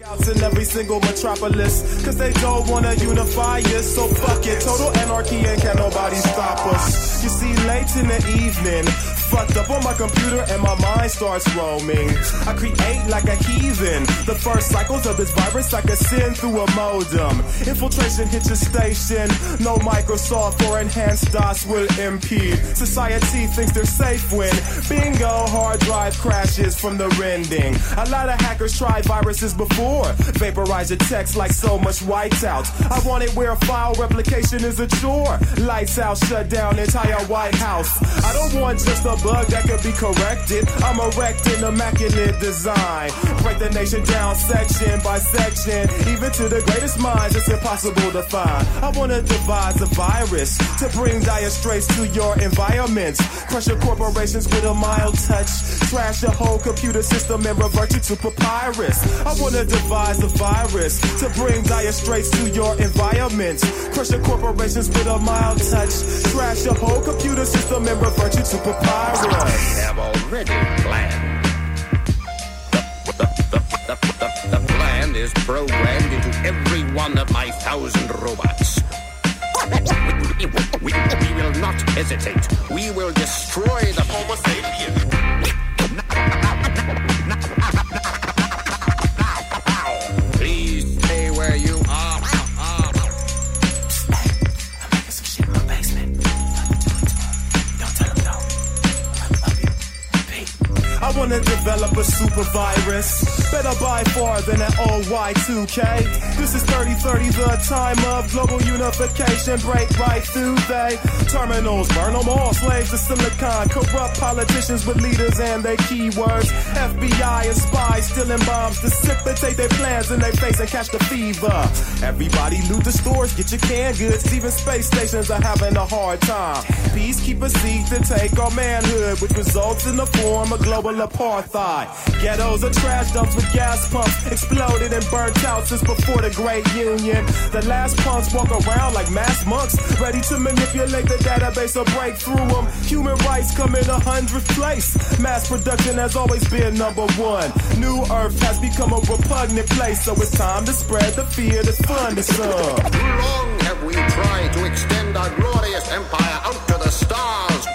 in every single metropolis, cause they don't wanna unify us, so fuck it. Total anarchy and can nobody stop us. You see, late in the evening, fucked up on my computer and my mind starts roaming. I create like a heathen. The first cycles of this virus I can send through a modem. Infiltration hits your station. No Microsoft or enhanced DOS will impede. Society thinks they're safe when bingo hard drive crashes from the rending. A lot of hackers tried viruses before. Vaporize your text like so much whiteout. I want it where file replication is a chore. Lights out, shut down entire White House. I don't want just a bug that could be corrected. I'm erecting immaculate design. Break the nation down section by section. Even to the greatest minds, it's impossible to find. I wanna devise a virus to bring dire straits to your environment. Crush your corporations with a mild touch. Trash your whole computer system and revert you to papyrus. I wanna devise a virus to bring dire straits to your environment. Crush your corporations with a mild touch. Trash your whole computer system and revert you to papyrus. I have already planned. The, the, the, the, the, plan is programmed into every one of my thousand robots. We, we, we will not hesitate. We will destroy the Homo sapien. Wanna develop a super virus. Better by far than an OY2K. This is 3030, the time of global unification. Break right through they terminals. Burn them all. Slaves to silicon. Corrupt politicians with leaders and their keywords. FBI and spies stealing bombs. Precipitate their plans in their face and catch the fever. Everybody loot the stores, get your canned goods. Even space stations are having a hard time. Peacekeepers seek to take our manhood, which results in the form of global. Ghettos are trash dumps with gas pumps exploded and burnt out since before the Great Union. The last punks walk around like mass monks, ready to manipulate the database or break through them. Human rights come in a hundredth place. Mass production has always been number one. New Earth has become a repugnant place, so it's time to spread the fear that's fun to some. Too long have we tried to extend our glorious empire out to the stars,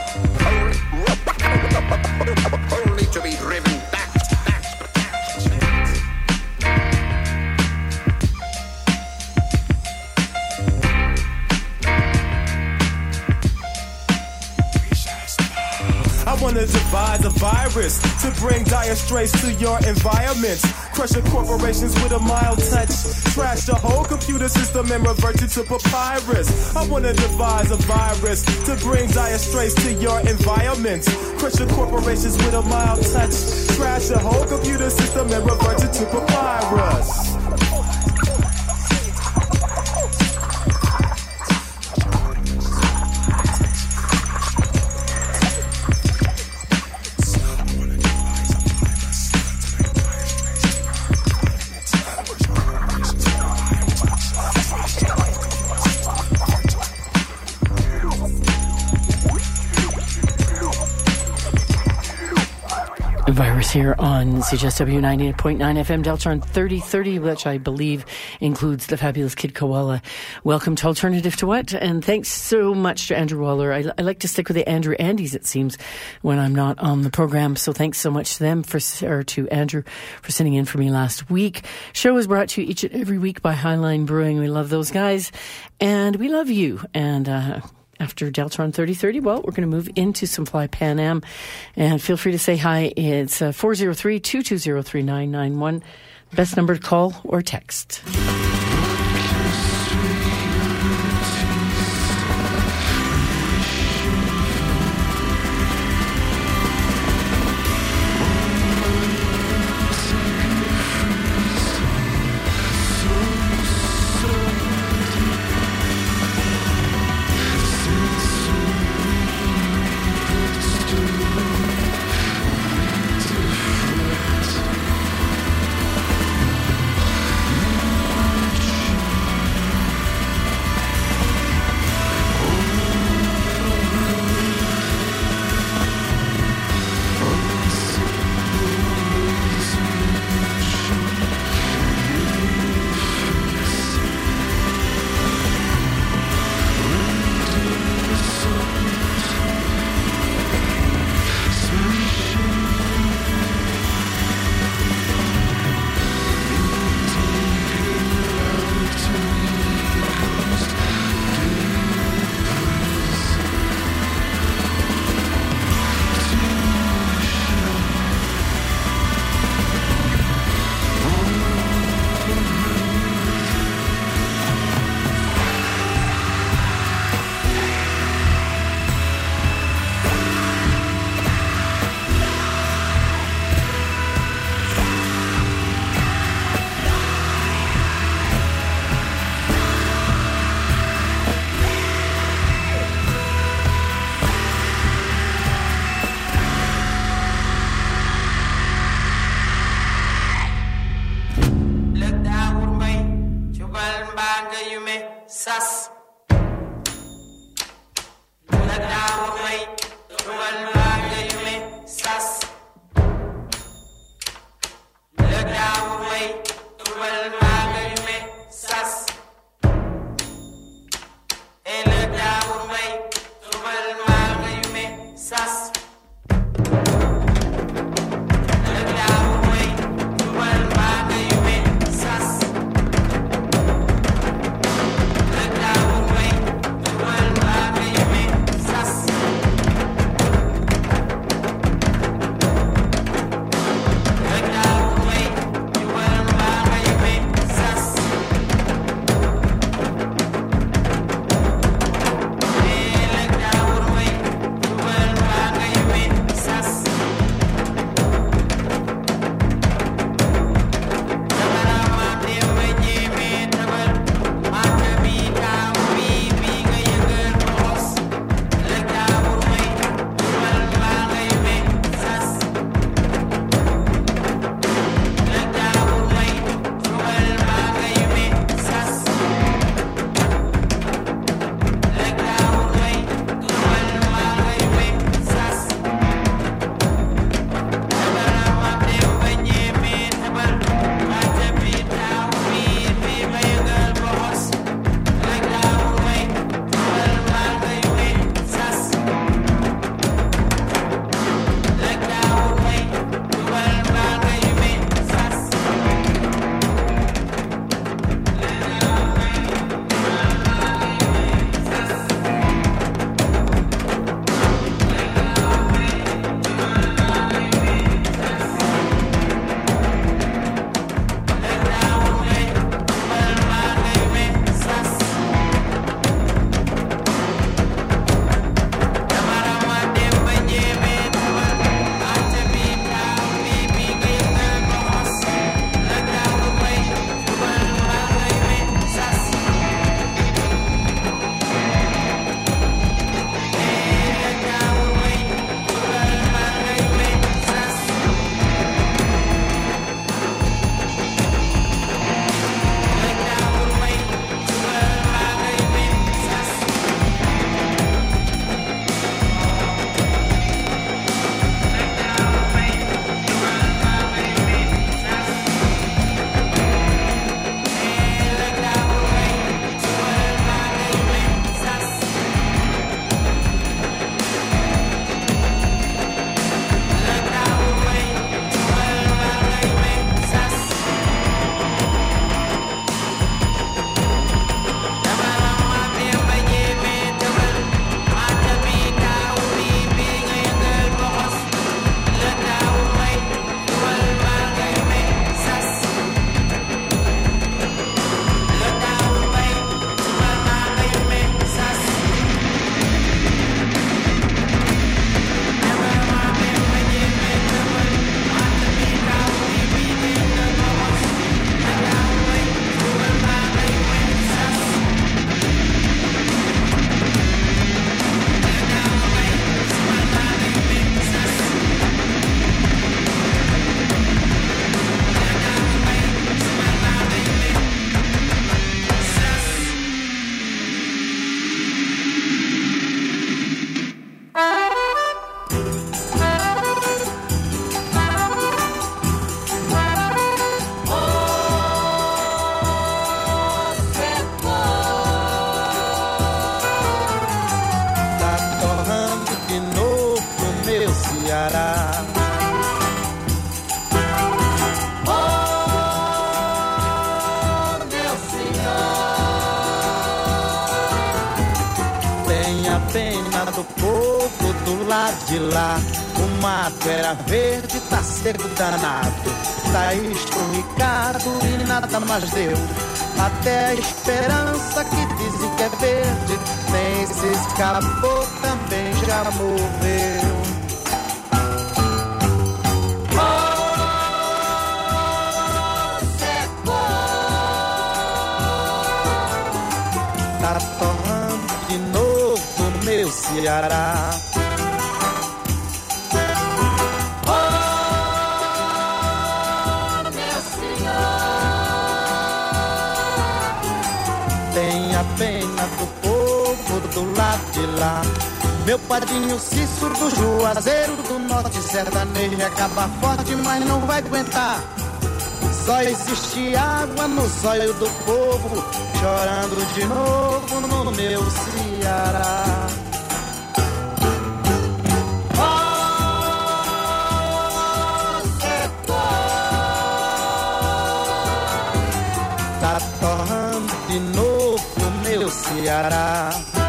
wanna devise a virus to bring dire straits to your environment. Crush your corporations with a mild touch. Trash the whole computer system and revert you to papyrus. I wanna devise a virus to bring dire straits to your environment. Crush your corporations with a mild touch. Trash the whole computer system and revert you to papyrus. Here on CJSW 98.9 FM Deltron 3030, which I believe includes the fabulous Kid Koala. Welcome to Alternative to What? And thanks so much to Andrew Waller. I, I like to stick with the Andrew Andes, it seems, when I'm not on the program. So thanks so much to them for, or to Andrew for sitting in for me last week. Show is brought to you each and every week by Highline Brewing. We love those guys and we love you. And, uh, after Deltron 3030, well, we're going to move into some Fly Pan Am. And feel free to say hi. It's uh, 403 220 3991. Best number to call or text. Danado. Tá esturricado e nada mais deu. Até a esperança que dizem que é verde, nem se escapou, também já morreu. Tá torrando de novo no meu Ceará. De lá. Meu padrinho Cícero do Juazeiro do Norte Sertanejo acaba forte, mas não vai aguentar. Só existe água no zóio do povo, chorando de novo no meu Ceará. Tá torrando de novo no meu Ceará.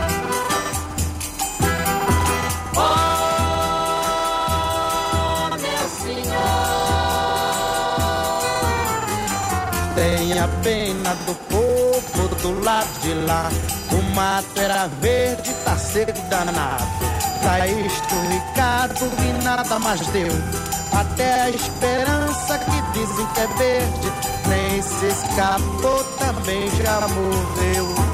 Tenha pena do povo do lado de lá. O mato era verde, tá seco danado. Tá esturricado e nada mais deu. Até a esperança que dizem que é verde, nem se escapou, também já morreu.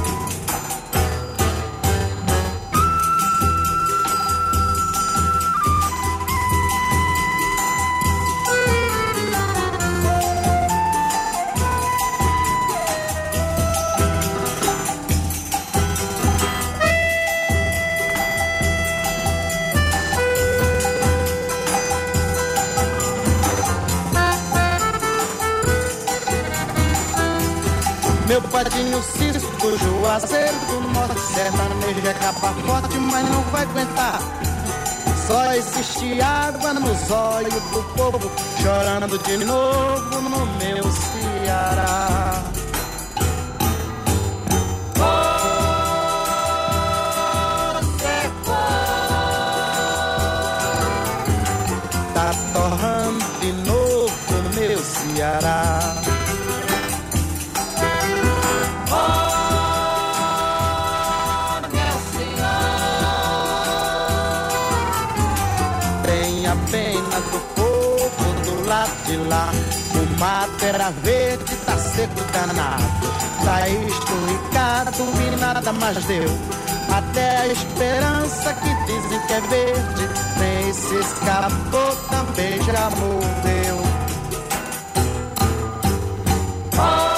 Juazeiro do Norte Sertanejo é capa forte, mas não vai aguentar. Só existe água nos olhos do povo Chorando de novo no meu Ceará lá. O mato era verde, tá seco danado. Tá esturricado e nada mais deu. Até a esperança que dizem que é verde, nem se escapou, também já morreu. Tá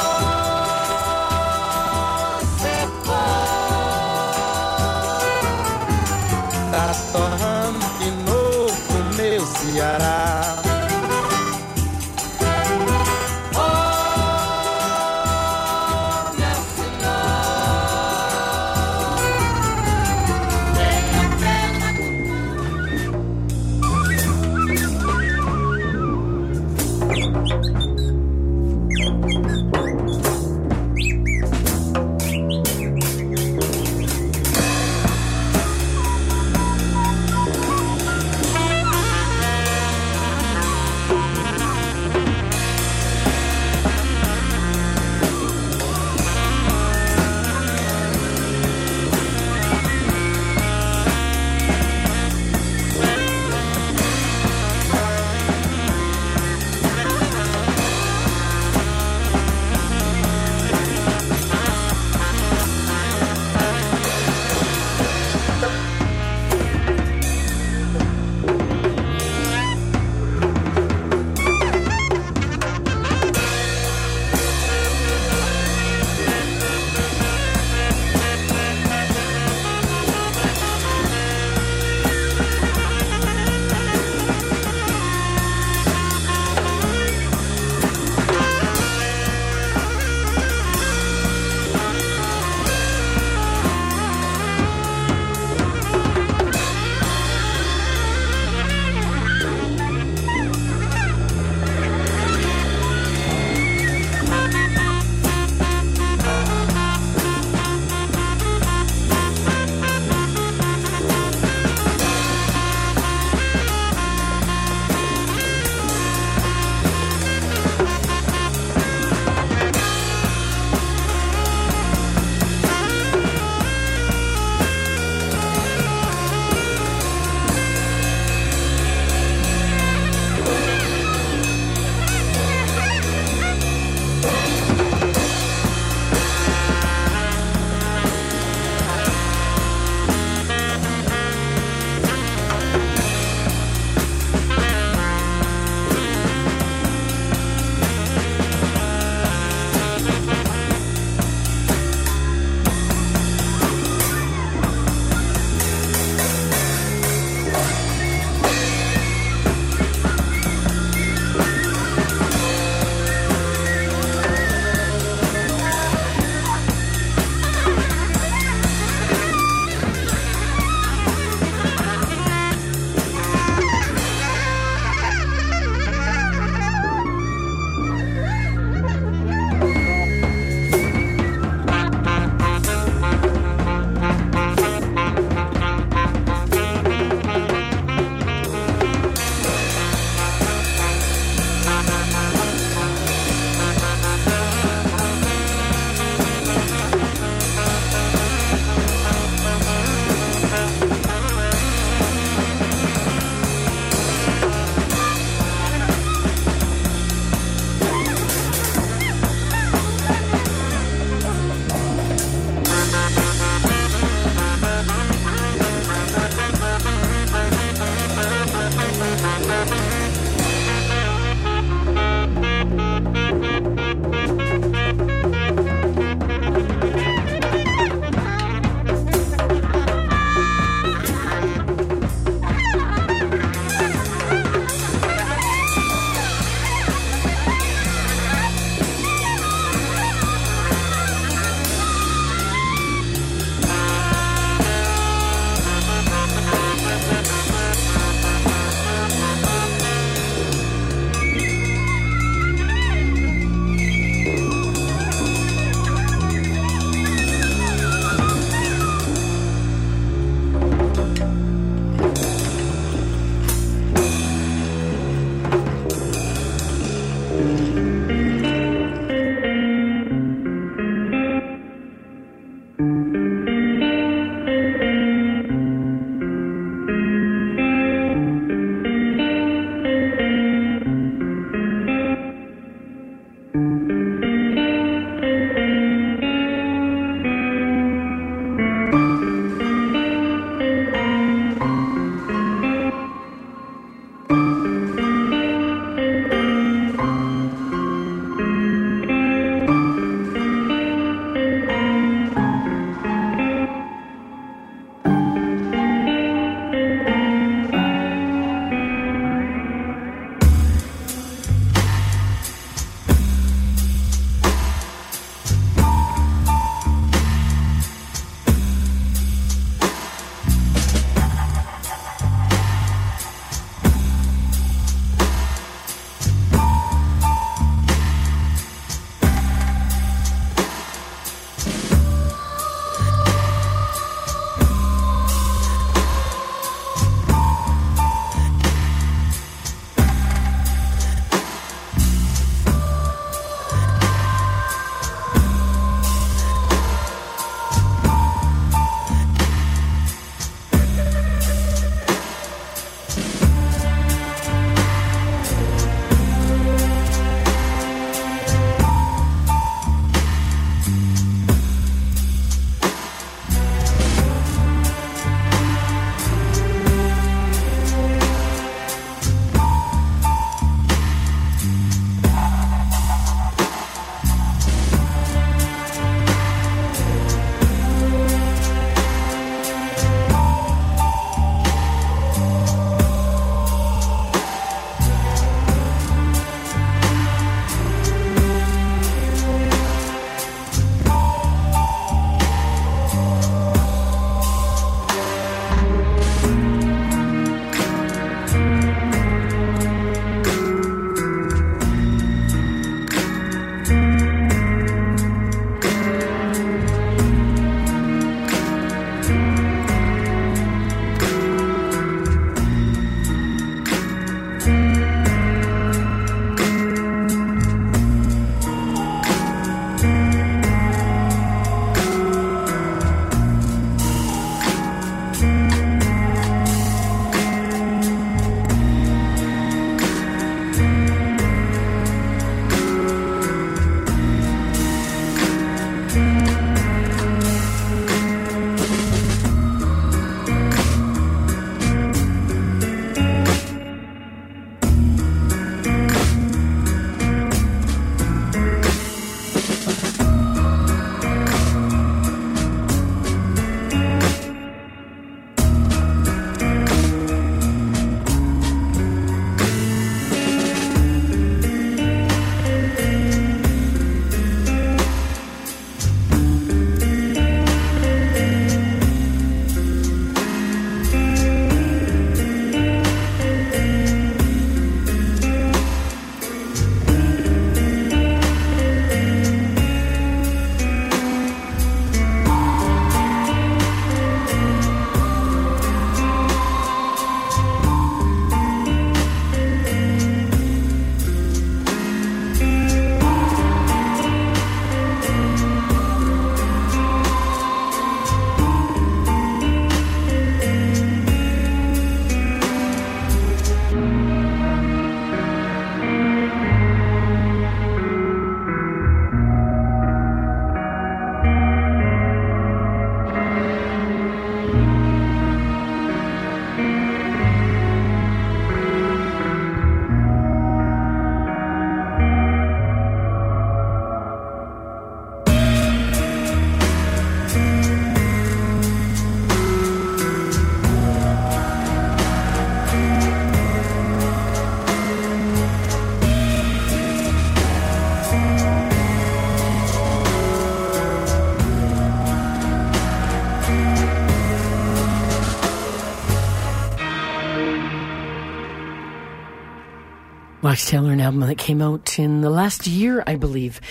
Wax Tailor, an album that came out in the last year, I believe,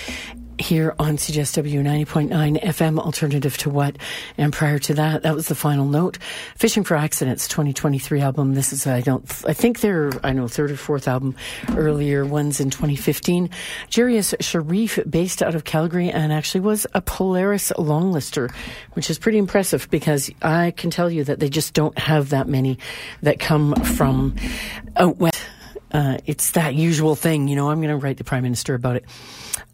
here on CJSW 90.9 FM, alternative to what? And prior to that, that was the final note. Fishing for Accidents 2023 album. This is, I don't, I think they're, I know, third or fourth album, earlier ones in 2015. Jairus Sharif, based out of Calgary, and actually was a Polaris longlister, which is pretty impressive because I can tell you that they just don't have that many that come from out west uh, it's that usual thing, you know. I'm going to write the prime minister about it.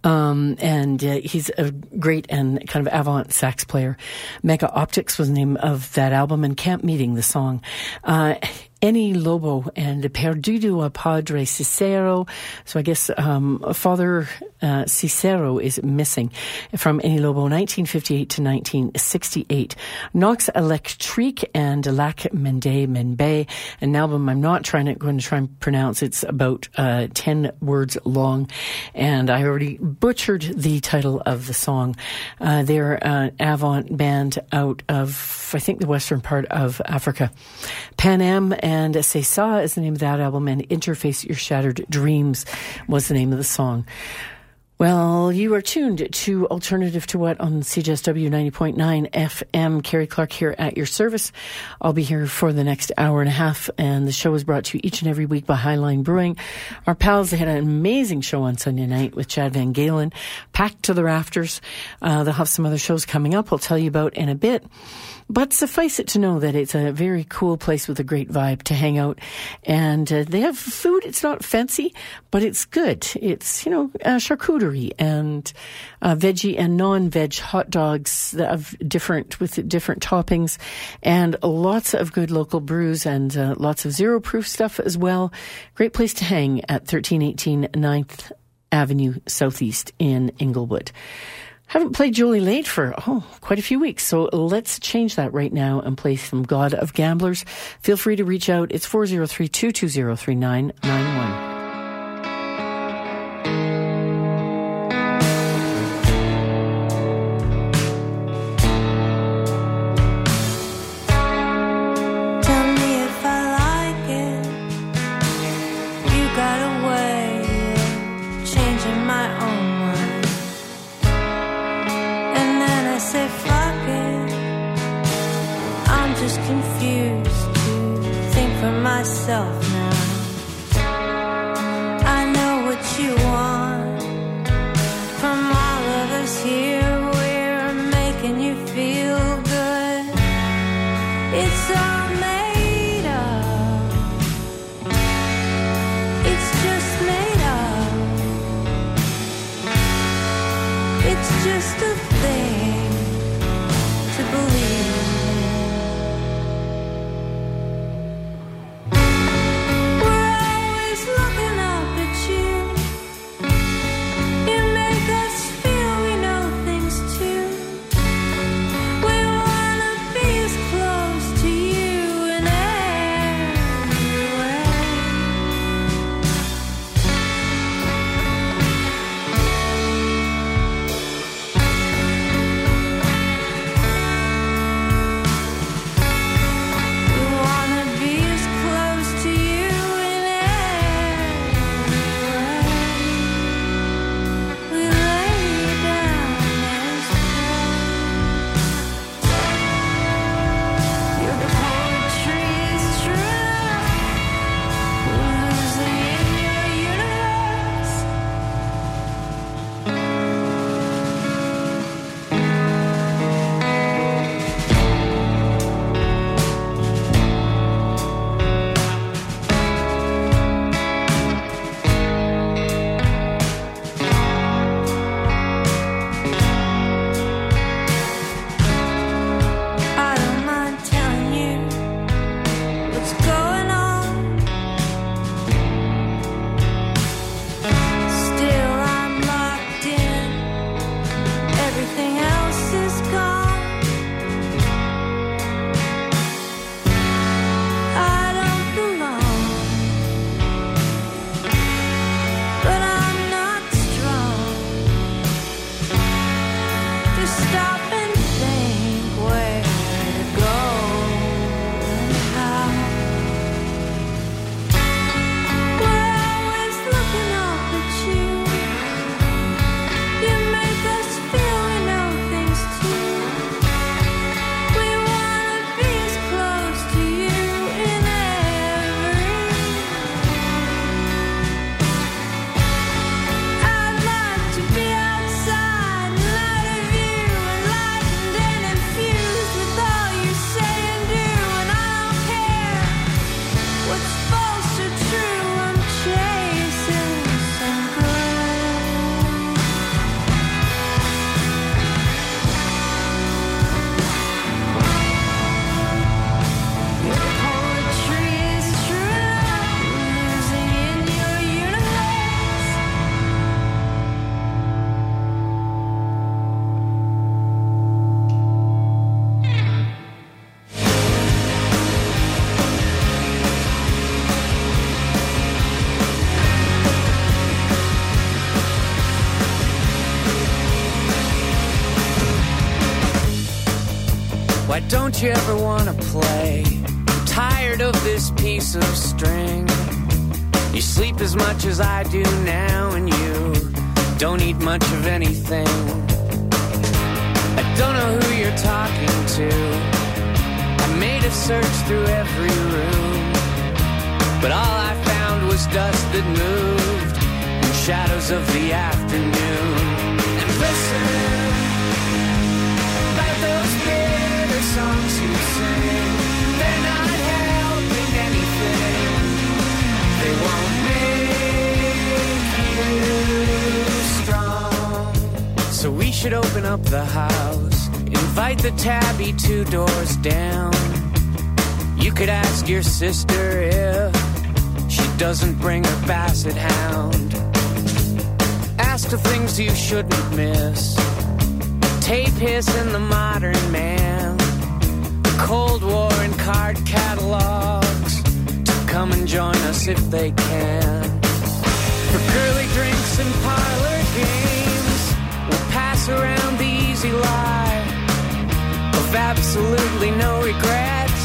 Um, and uh, he's a great and kind of avant sax player. Mega Optics was the name of that album, and Camp Meeting, the song. Uh, Eni Lobo and Perdido a Padre Cicero. So I guess um, Father uh, Cicero is missing from Eni Lobo, 1958 to 1968. Ndox Electrique and Lac Mende Menbe, an album I'm not trying to, going to try and pronounce. It's about uh, 10 words long, and I already butchered the title of the song. Uh, they're an avant band out of, I think, the western part of Africa. Pan Am and Cesa is the name of that album, and Interface Your Shattered Dreams was the name of the song. Well, you are tuned to Alternative to What on CJSW 90.9 FM. Carrie Clark here at your service. I'll be here for the next hour and a half, and the show is brought to you each and every week by Highline Brewing. Our pals, they had an amazing show on Sunday night with Chad VanGaalen, packed to the rafters. Uh, they'll have some other shows coming up, I'll tell you about in a bit. But suffice it to know that it's a very cool place with a great vibe to hang out. And uh, they have food. It's not fancy, but it's good. It's, you know, uh, charcuterie and uh, veggie and non-veg hot dogs of different, with different toppings and lots of good local brews and uh, lots of zero proof stuff as well. Great place to hang at 1318 9th Avenue Southeast in Inglewood. Haven't played Jolie Laide for, oh, quite a few weeks. So let's change that right now and play some God of Gamblers. Feel free to reach out. It's 403 220 3991. myself You ever wanna play? I'm tired of this piece of string. You sleep as much as I do now, and you don't eat much of anything. I don't know who you're talking to. I made a search through every room, but all I found was dust that moved and shadows of the afternoon. Should open up the house. Invite the tabby two doors down. You could ask your sister if she doesn't bring her basset hound. Ask the things you shouldn't miss. Tape hiss in the modern man. Cold War and card catalogs. To come and join us if they can. For girly drinks and parlor games. We'll pass around the easy lie of absolutely no regrets.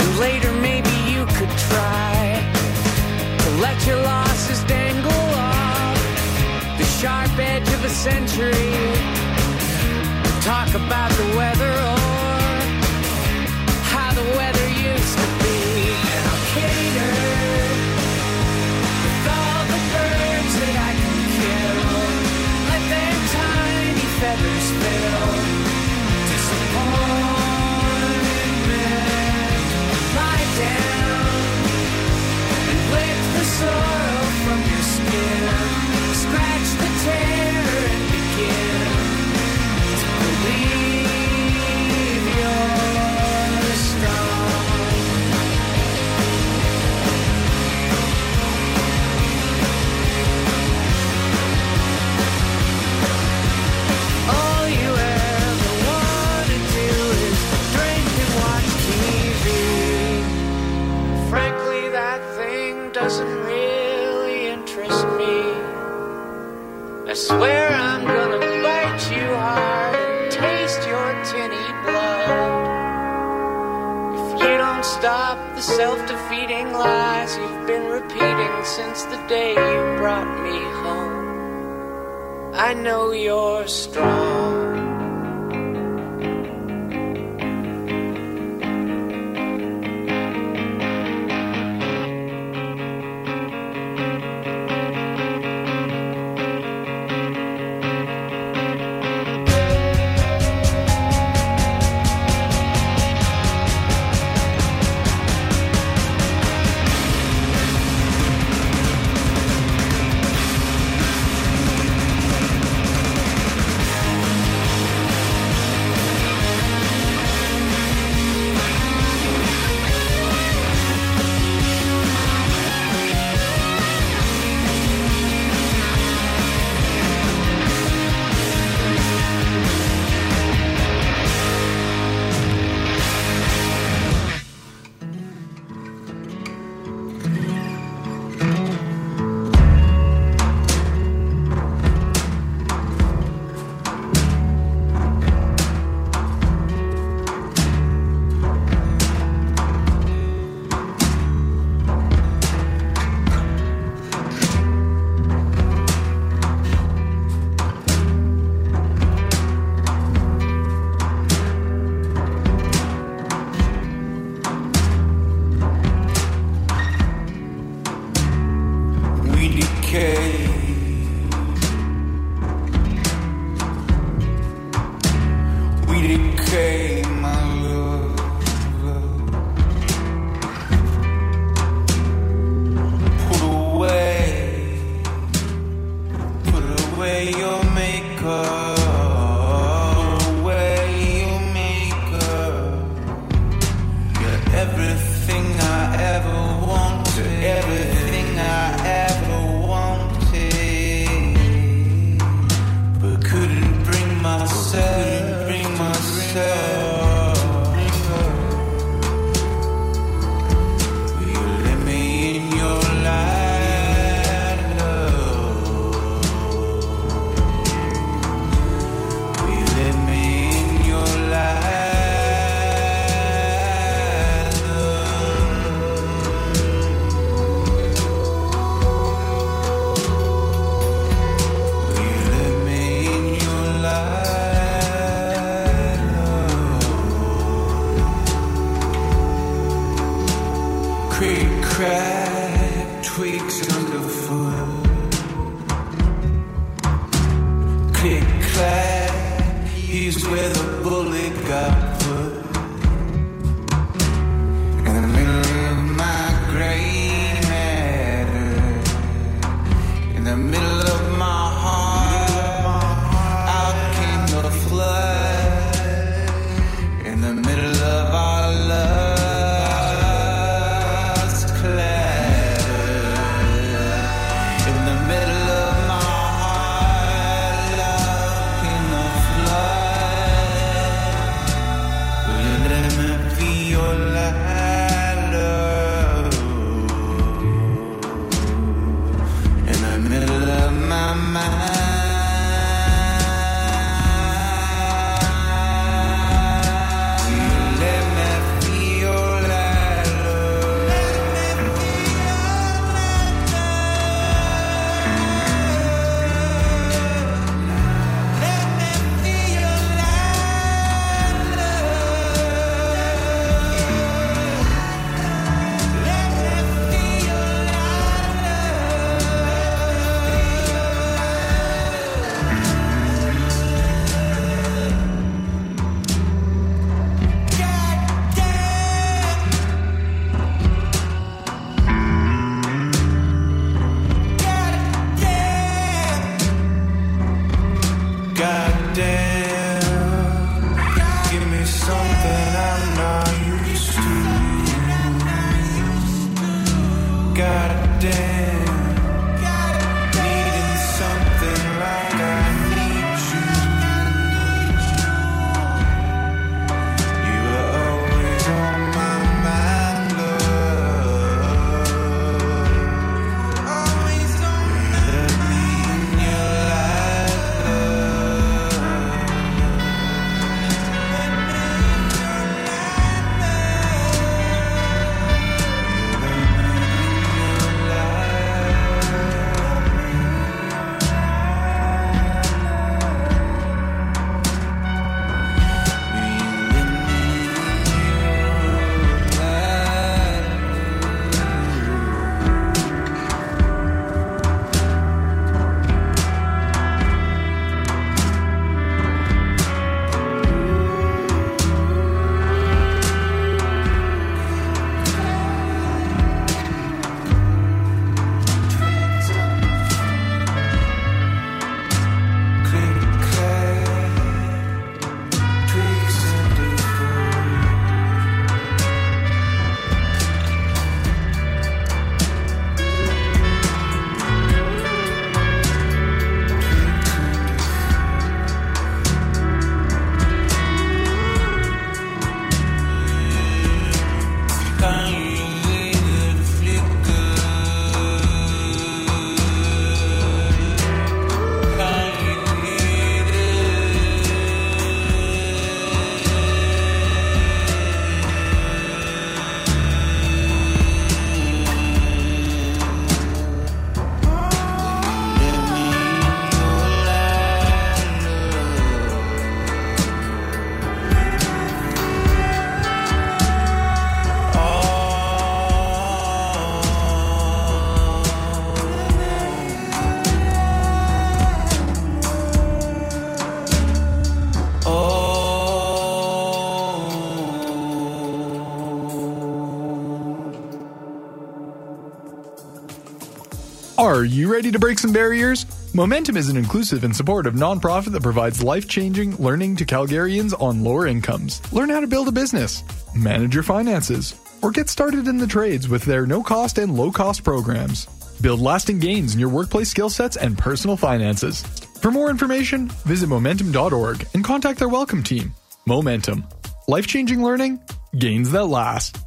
And later maybe you could try to let your losses dangle off the sharp edge of a century. Talk about the weather weather swear I'm gonna bite you hard and taste your tinny blood. If you don't stop the self-defeating lies you've been repeating since the day you brought me home. I know you're strong. To break some barriers? Momentum is an inclusive and supportive nonprofit that provides life changing learning to Calgarians on lower incomes. Learn how to build a business, manage your finances, or get started in the trades with their no cost and low cost programs. Build lasting gains in your workplace skill sets and personal finances. For more information, visit momentum.org and contact their welcome team. Momentum. Life changing learning, gains that last.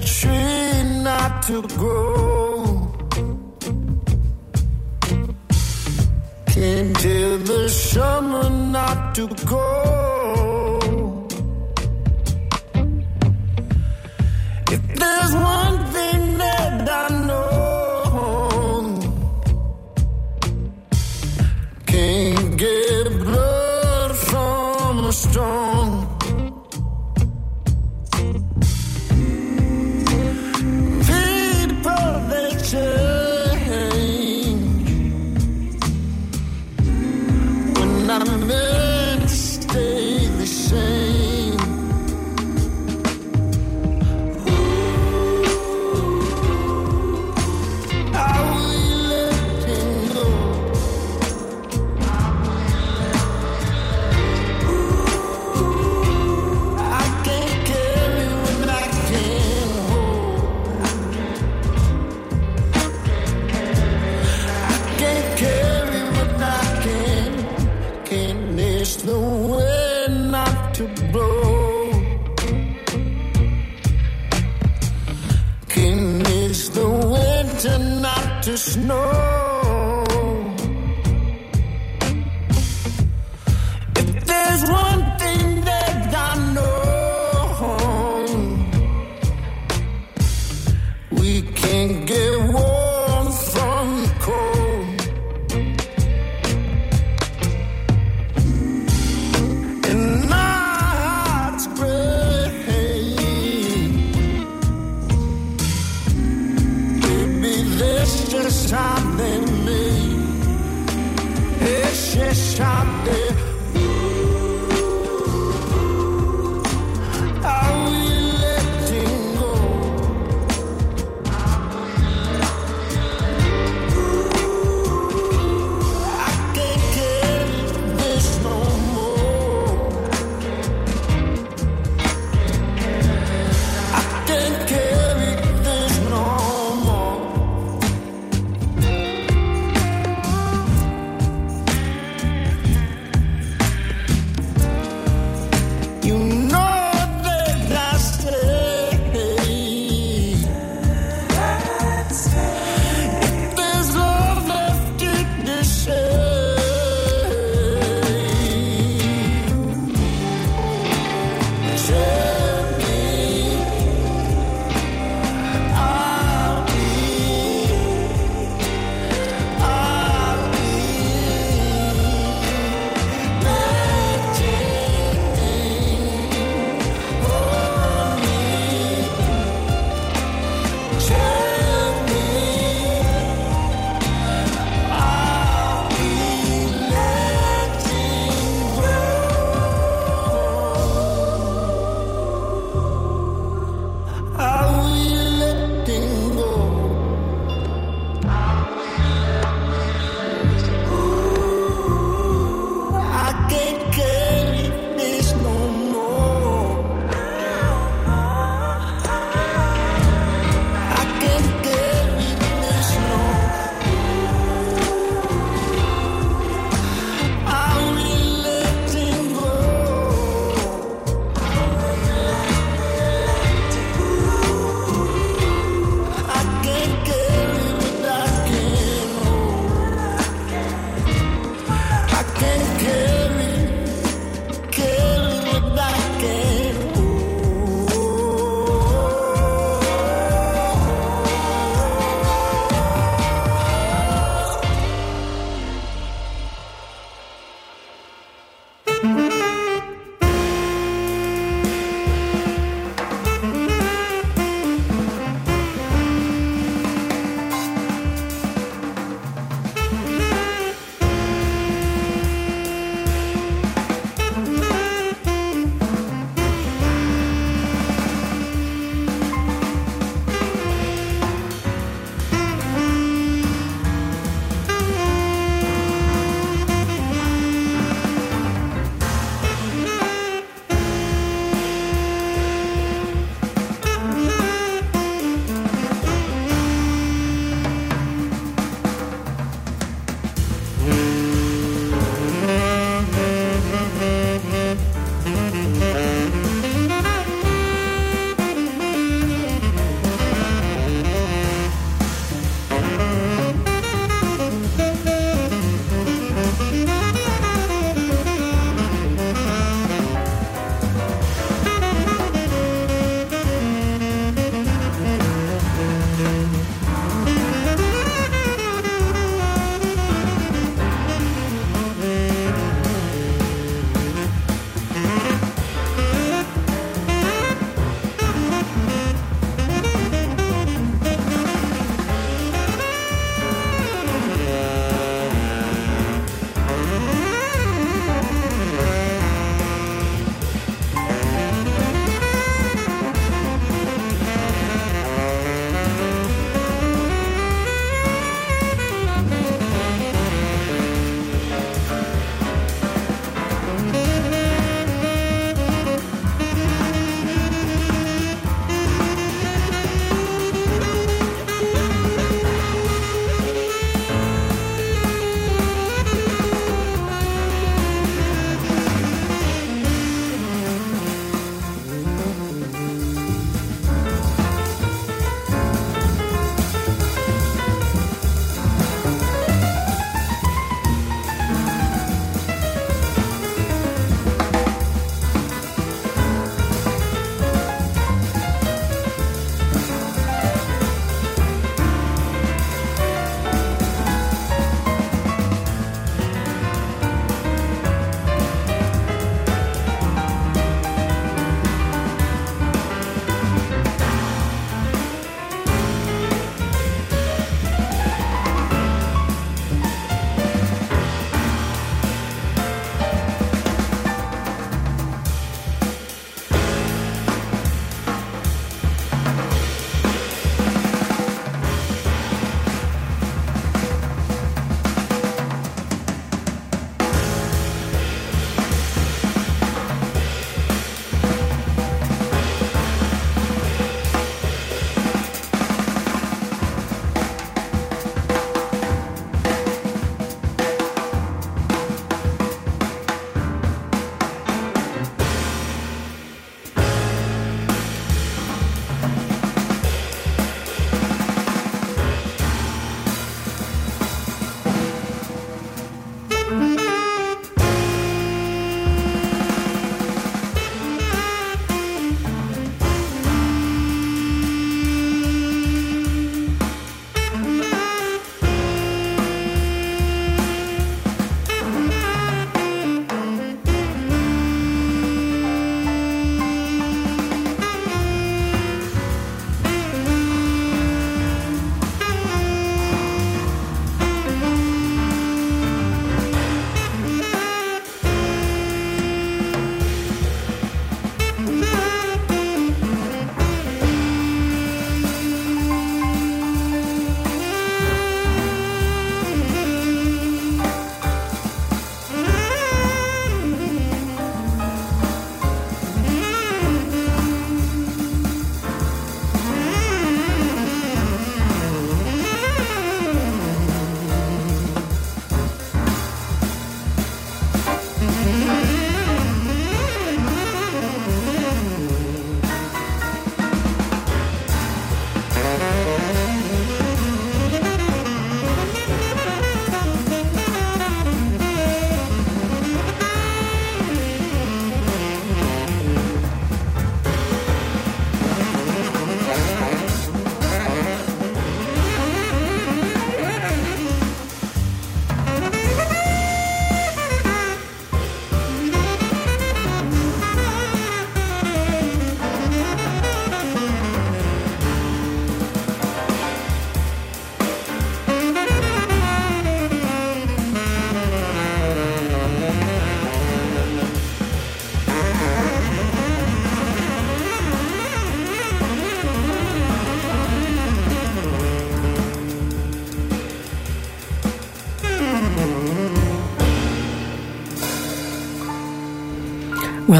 Tree not to grow. Can't tell the summer not to go. We can't get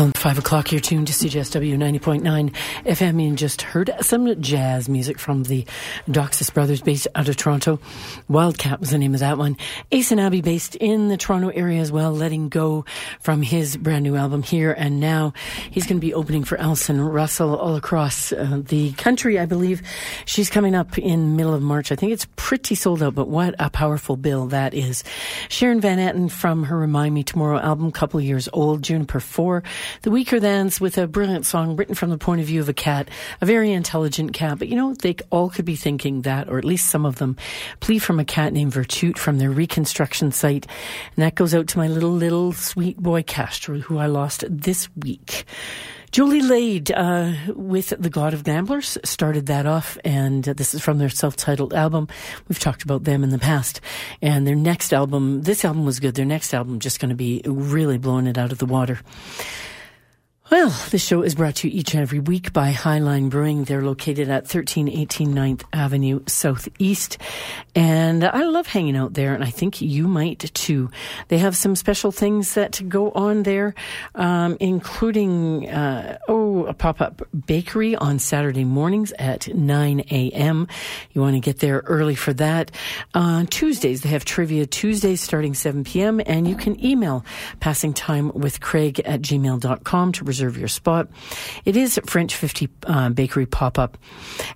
Well, five o'clock, you're tuned to CJSW 90.9 FM and just heard some jazz music from the Doxas Brothers based out of Toronto. Wildcat was the name of that one. Aysanabee based in the Toronto area as well, letting go from his brand new album here and now. He's going to be opening for Allison Russell all across uh, the country, I believe. She's coming up in middle of March. I think it's pretty sold out, but what a powerful bill that is. Sharon Van Etten from her Remind Me Tomorrow album, couple years old, Juniper 4. The Weakerthans with a brilliant song written from the point of view of a cat, a very intelligent cat. But you know, they all could be thinking that, or at least some of them. Plea from a cat named Virtute from their reconstruction site. And that goes out to my little, little sweet boy Castro, who I lost this week. Jolie Laide uh, with The God of Gamblers started that off, and uh, this is from their self titled album. We've talked about them in the past. And their next album, this album was good. Their next album just going to be really blowing it out of the water. Well, this show is brought to you each and every week by Highline Brewing. They're located at 1318 9th Avenue Southeast. And I love hanging out there, and I think you might too. They have some special things that go on there, um, including, uh, oh, a pop up bakery on Saturday mornings at 9 a.m. You want to get there early for that. On Tuesdays, they have Trivia Tuesdays starting 7 p.m., and you can email passing time with Craig at gmail.com to reserve your spot. It is French 50 uh, Bakery pop up.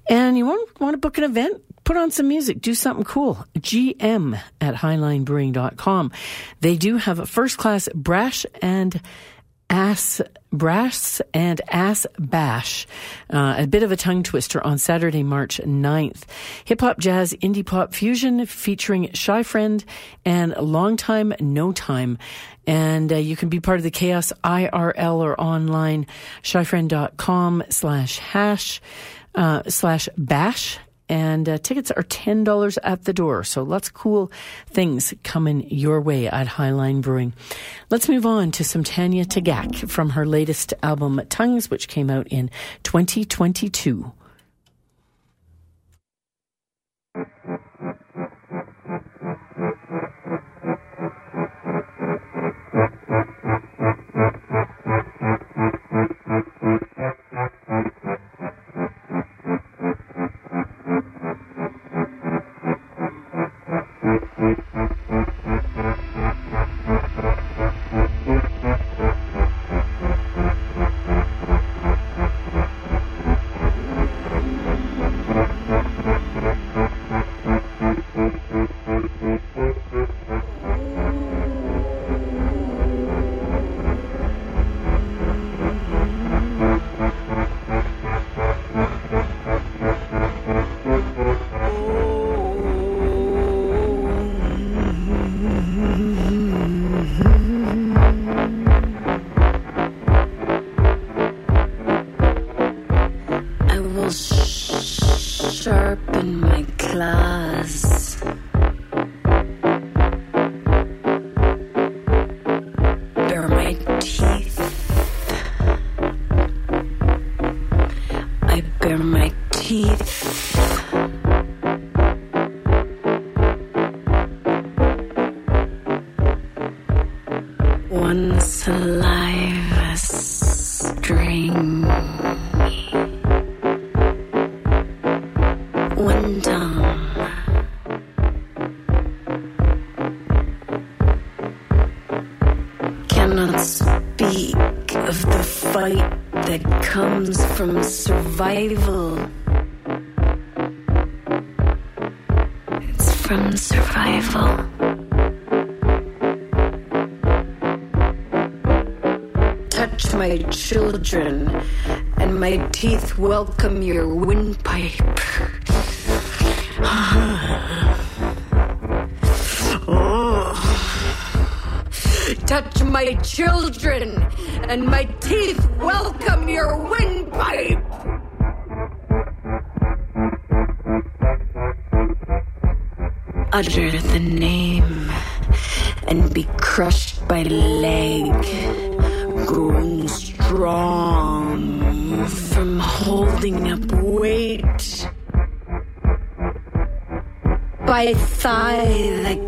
And you want, want to book an event? Put on some music, do something cool. GM at highlinebrewing.com. They do have a first class brash and ass brass and ass bash uh, a bit of a tongue twister on saturday march 9th hip-hop jazz indie pop fusion featuring shy friend and long time no time and uh, you can be part of the chaos irl or online shyfriend.com slash hash uh, slash bash and uh, tickets are $10 at the door. So lots of cool things coming your way at Highline Brewing. Let's move on to some Tanya Tagaq from her latest album, Tongues, which came out in 2022. Welcome your windpipe. Touch my children, and my teeth welcome your windpipe. utter the name and be crushed by leg, growing holding up weight. By thigh that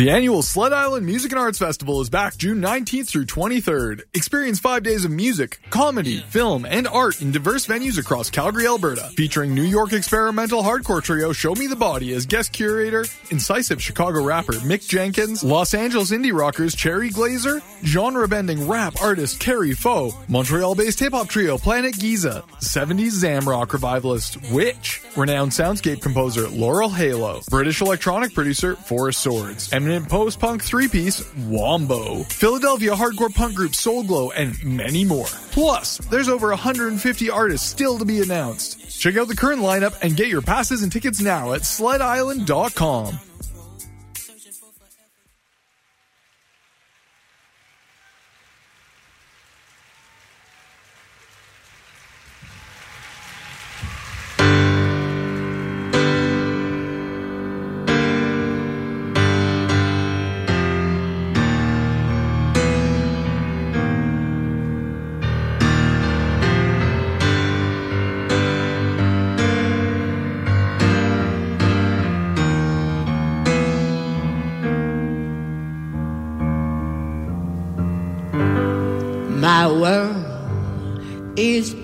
The annual Sled Island Music and Arts Festival is back June 19th through 23rd. Experience five days of music, comedy, film, and art in diverse venues across Calgary, Alberta. Featuring New York experimental hardcore trio Show Me the Body as guest curator, incisive Chicago rapper Mick Jenkins, Los Angeles indie rockers Cherry Glazer, genre bending rap artist Carrie Foe, Montreal based hip hop trio Planet Giza, 70s Zamrock revivalist Witch, renowned soundscape composer Laurel Halo, British electronic producer Forest Swords, eminent post punk three piece Wombo, Philadelphia hardcore punk group Soul Glow, and many more. Plus, there's over 150 artists still to be announced. Check out the current lineup and get your passes and tickets now at sledisland.com. is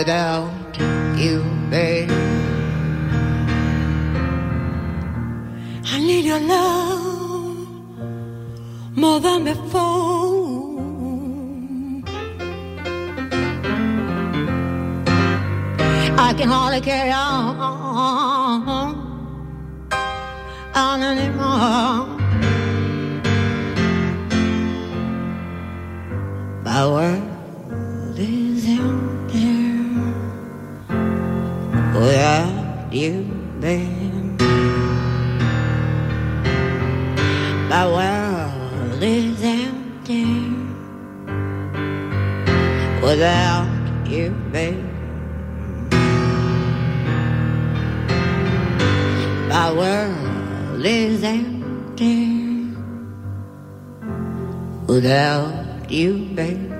without you, babe. I need your love more than before. I can hardly carry on, on anymore. My world without you, babe. My world is empty without you, babe. My world is empty without you, babe.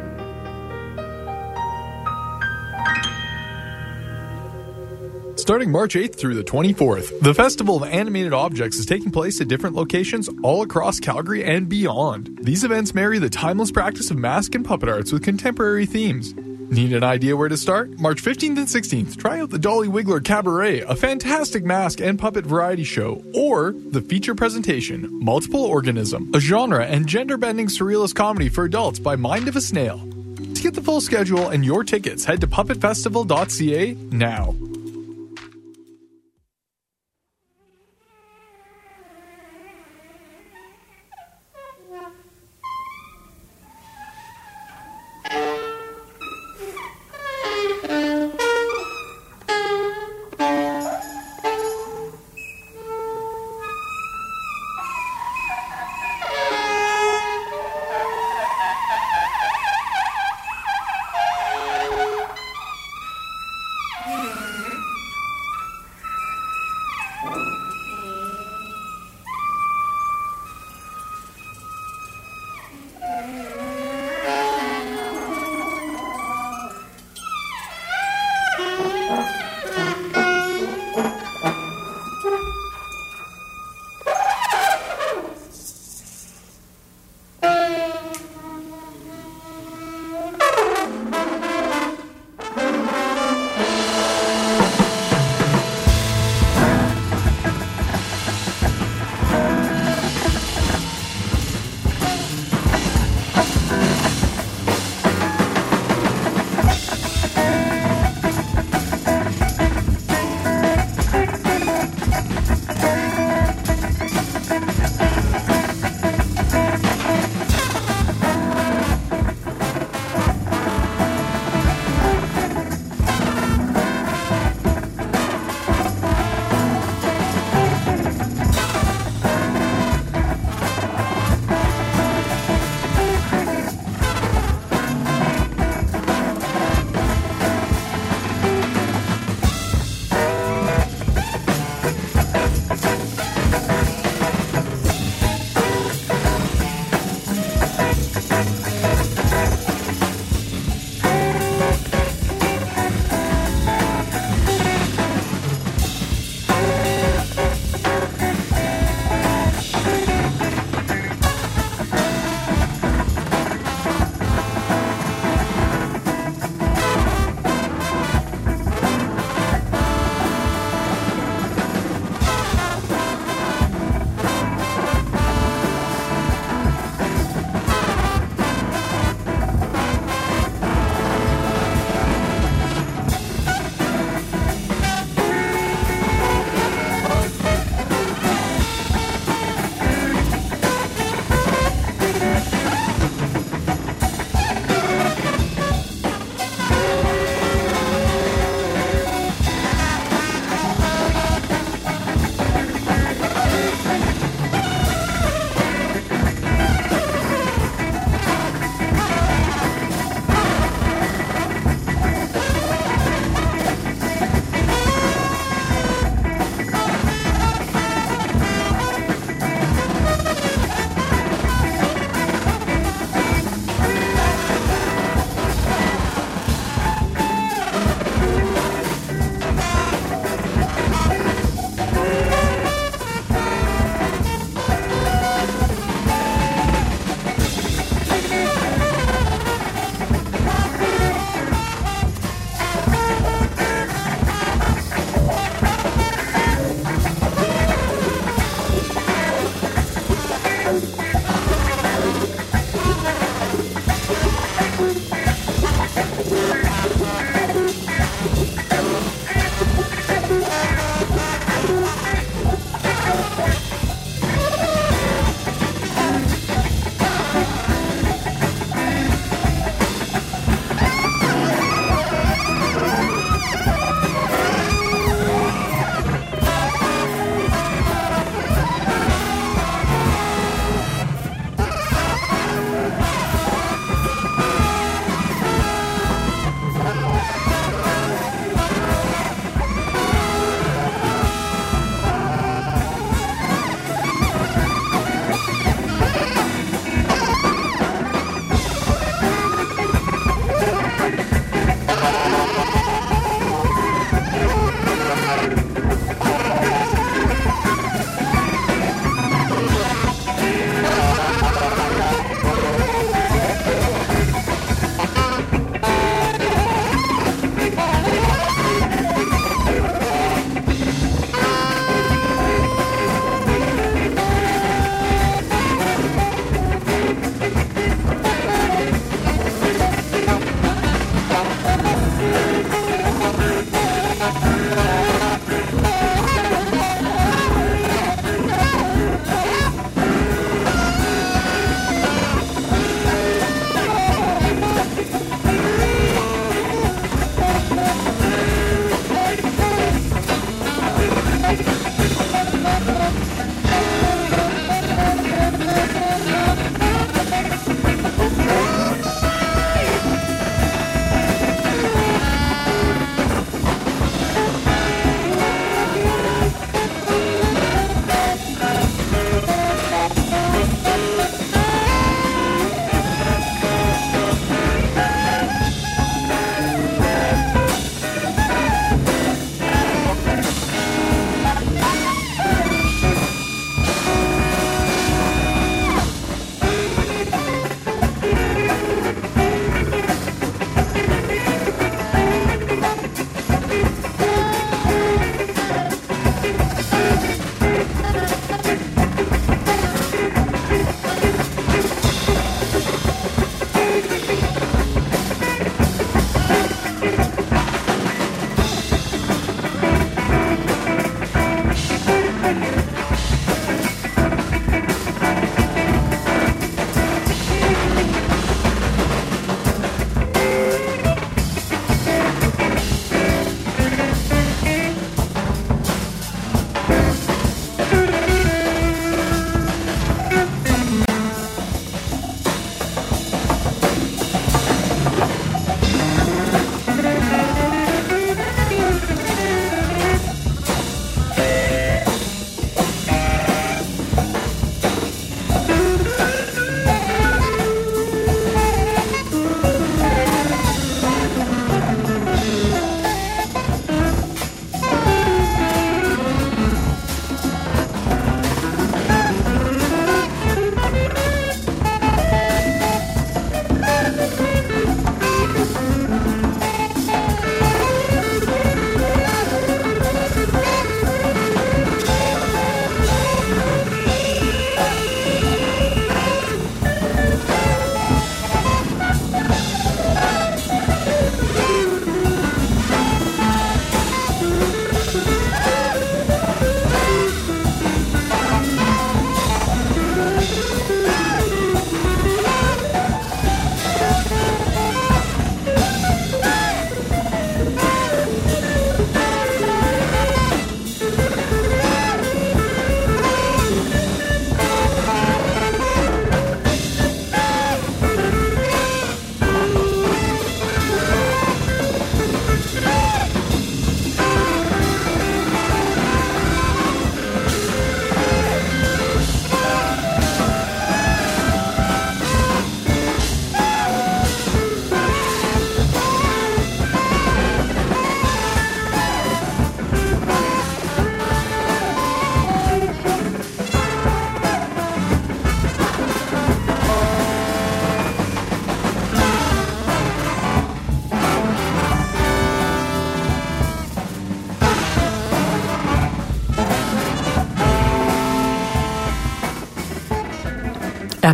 Starting March 8th through the 24th, the Festival of Animated Objects is taking place at different locations all across Calgary and beyond. These events marry the timeless practice of mask and puppet arts with contemporary themes. Need an idea where to start? March 15th and 16th, try out the Dolly Wiggler Cabaret, a fantastic mask and puppet variety show, or the feature presentation, Multiple Organism, a genre and gender bending surrealist comedy for adults by Mind of a Snail. To get the full schedule and your tickets, head to puppetfestival.ca now.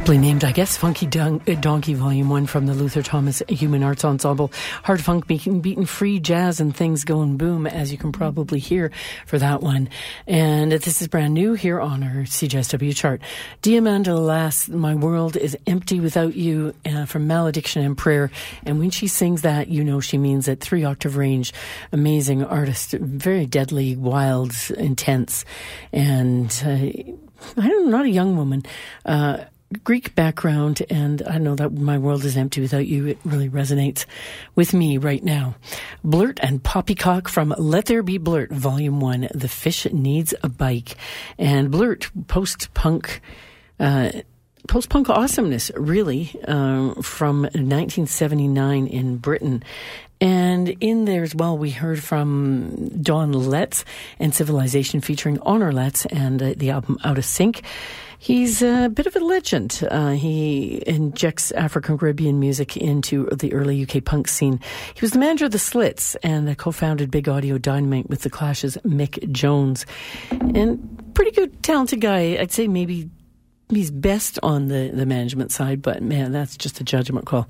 Aptly named, I guess, Funky Don- uh, Donkey Volume 1 from the Luther Thomas Human Arts Ensemble. Hard funk beating, beating free jazz and things going boom, as you can probably hear for that one. And this is brand new here on our CJSW chart. Diamanda Lass, My World is Empty Without You uh, from Malediction and Prayer. And when she sings that, you know she means it. Three octave range, amazing artist, very deadly, wild, intense. And uh, I don't know, not a young woman. Uh, Greek background, and I know that my world is empty without you. It really resonates with me right now. Blurt and Poppycock from Let There Be Blurt, Volume 1 The Fish Needs a Bike. And Blurt, post punk. Uh, Post punk awesomeness, really, uh, from 1979 in Britain. And in there as well, we heard from Don Letts and Civilization featuring Honor Letts and uh, the album Out of Sync. He's a bit of a legend. Uh, he injects African Caribbean music into the early UK punk scene. He was the manager of the Slits and co-founded Big Audio Dynamite with the Clash's Mick Jones. And pretty good, talented guy. I'd say maybe he's best on the, the management side, but man, that's just a judgment call.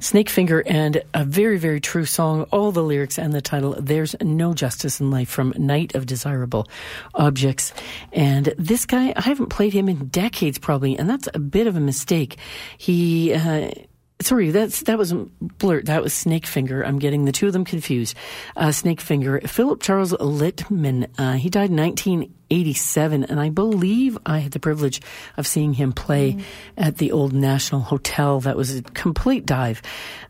Snakefinger and a very, very true song. All the lyrics and the title, There's No Justice in Life from Night of Desirable Objects. And this guy, I haven't played him in decades probably, and that's a bit of a mistake. He, uh, Sorry, that's that was Blurt. That was Snakefinger. I'm getting the two of them confused. Uh, Snakefinger. Philip Charles Littman. Uh, he died in 1987, and I believe I had the privilege of seeing him play mm. at the Old National Hotel. That was a complete dive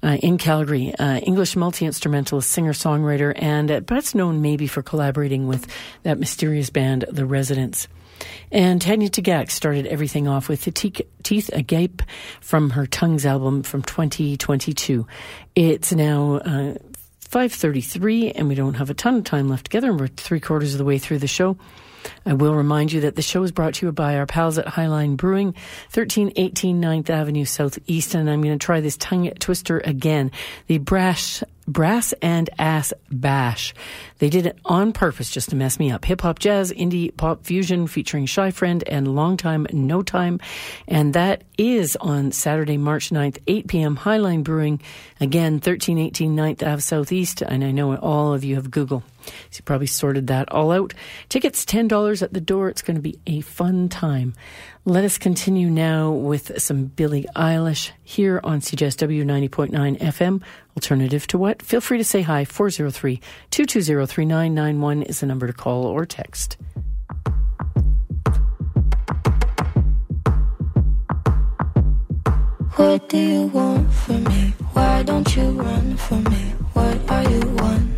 uh, in Calgary. Uh, English multi instrumentalist, singer songwriter, and uh, best known maybe for collaborating with that mysterious band, The Residents. And Tanya Tagaq started everything off with the Teeth Agape from her Tongues album from 2022. It's now uh, 5.33 and we don't have a ton of time left together and we're three quarters of the way through the show. I will remind you that the show is brought to you by our pals at Highline Brewing, 1318 9th Avenue Southeast. And I'm going to try this tongue twister again. The brash Brass and Ass Bash. They did it on purpose just to mess me up. Hip hop, jazz, indie pop fusion featuring Shy Friend and Long Time No Time. And that is on Saturday, March 9th, 8 p.m. Highline Brewing. Again, 1318 9th Ave Southeast. And I know all of you have Google. So you probably sorted that all out. Tickets $10 at the door. It's going to be a fun time. Let us continue now with some Billie Eilish here on CJSW 90.9 FM. Alternative to what? Feel free to say hi. 403 220 3991 is the number to call or text. What do you want from me? Why don't you run from me? What are you wondering?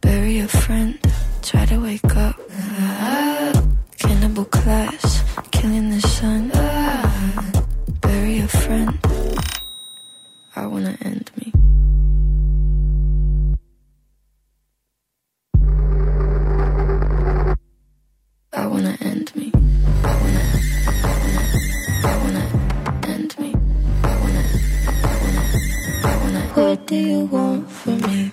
bury a friend, try to wake up. Cannibal class, killing the sun. bury a friend, I wanna end me. I wanna end me. I wanna, I wanna, I wanna end me. I wanna, I wanna, I wanna. What do you want from me?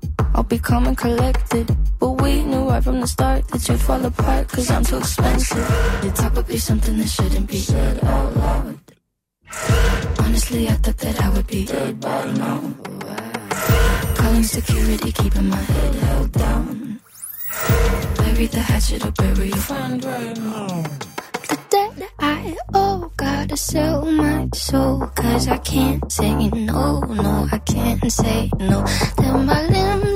I'll be calm and collected. But we knew right from the start that you'd fall apart, cause I'm too expensive. Your talk would be something that shouldn't be said out loud. Honestly, I thought that I would be dead by now. Calling security, keeping my head held down. Bury the hatchet or bury your friend right now. The debt I oh owe, gotta sell my soul. Cause I can't say no, no, I can't say no. Then my limbs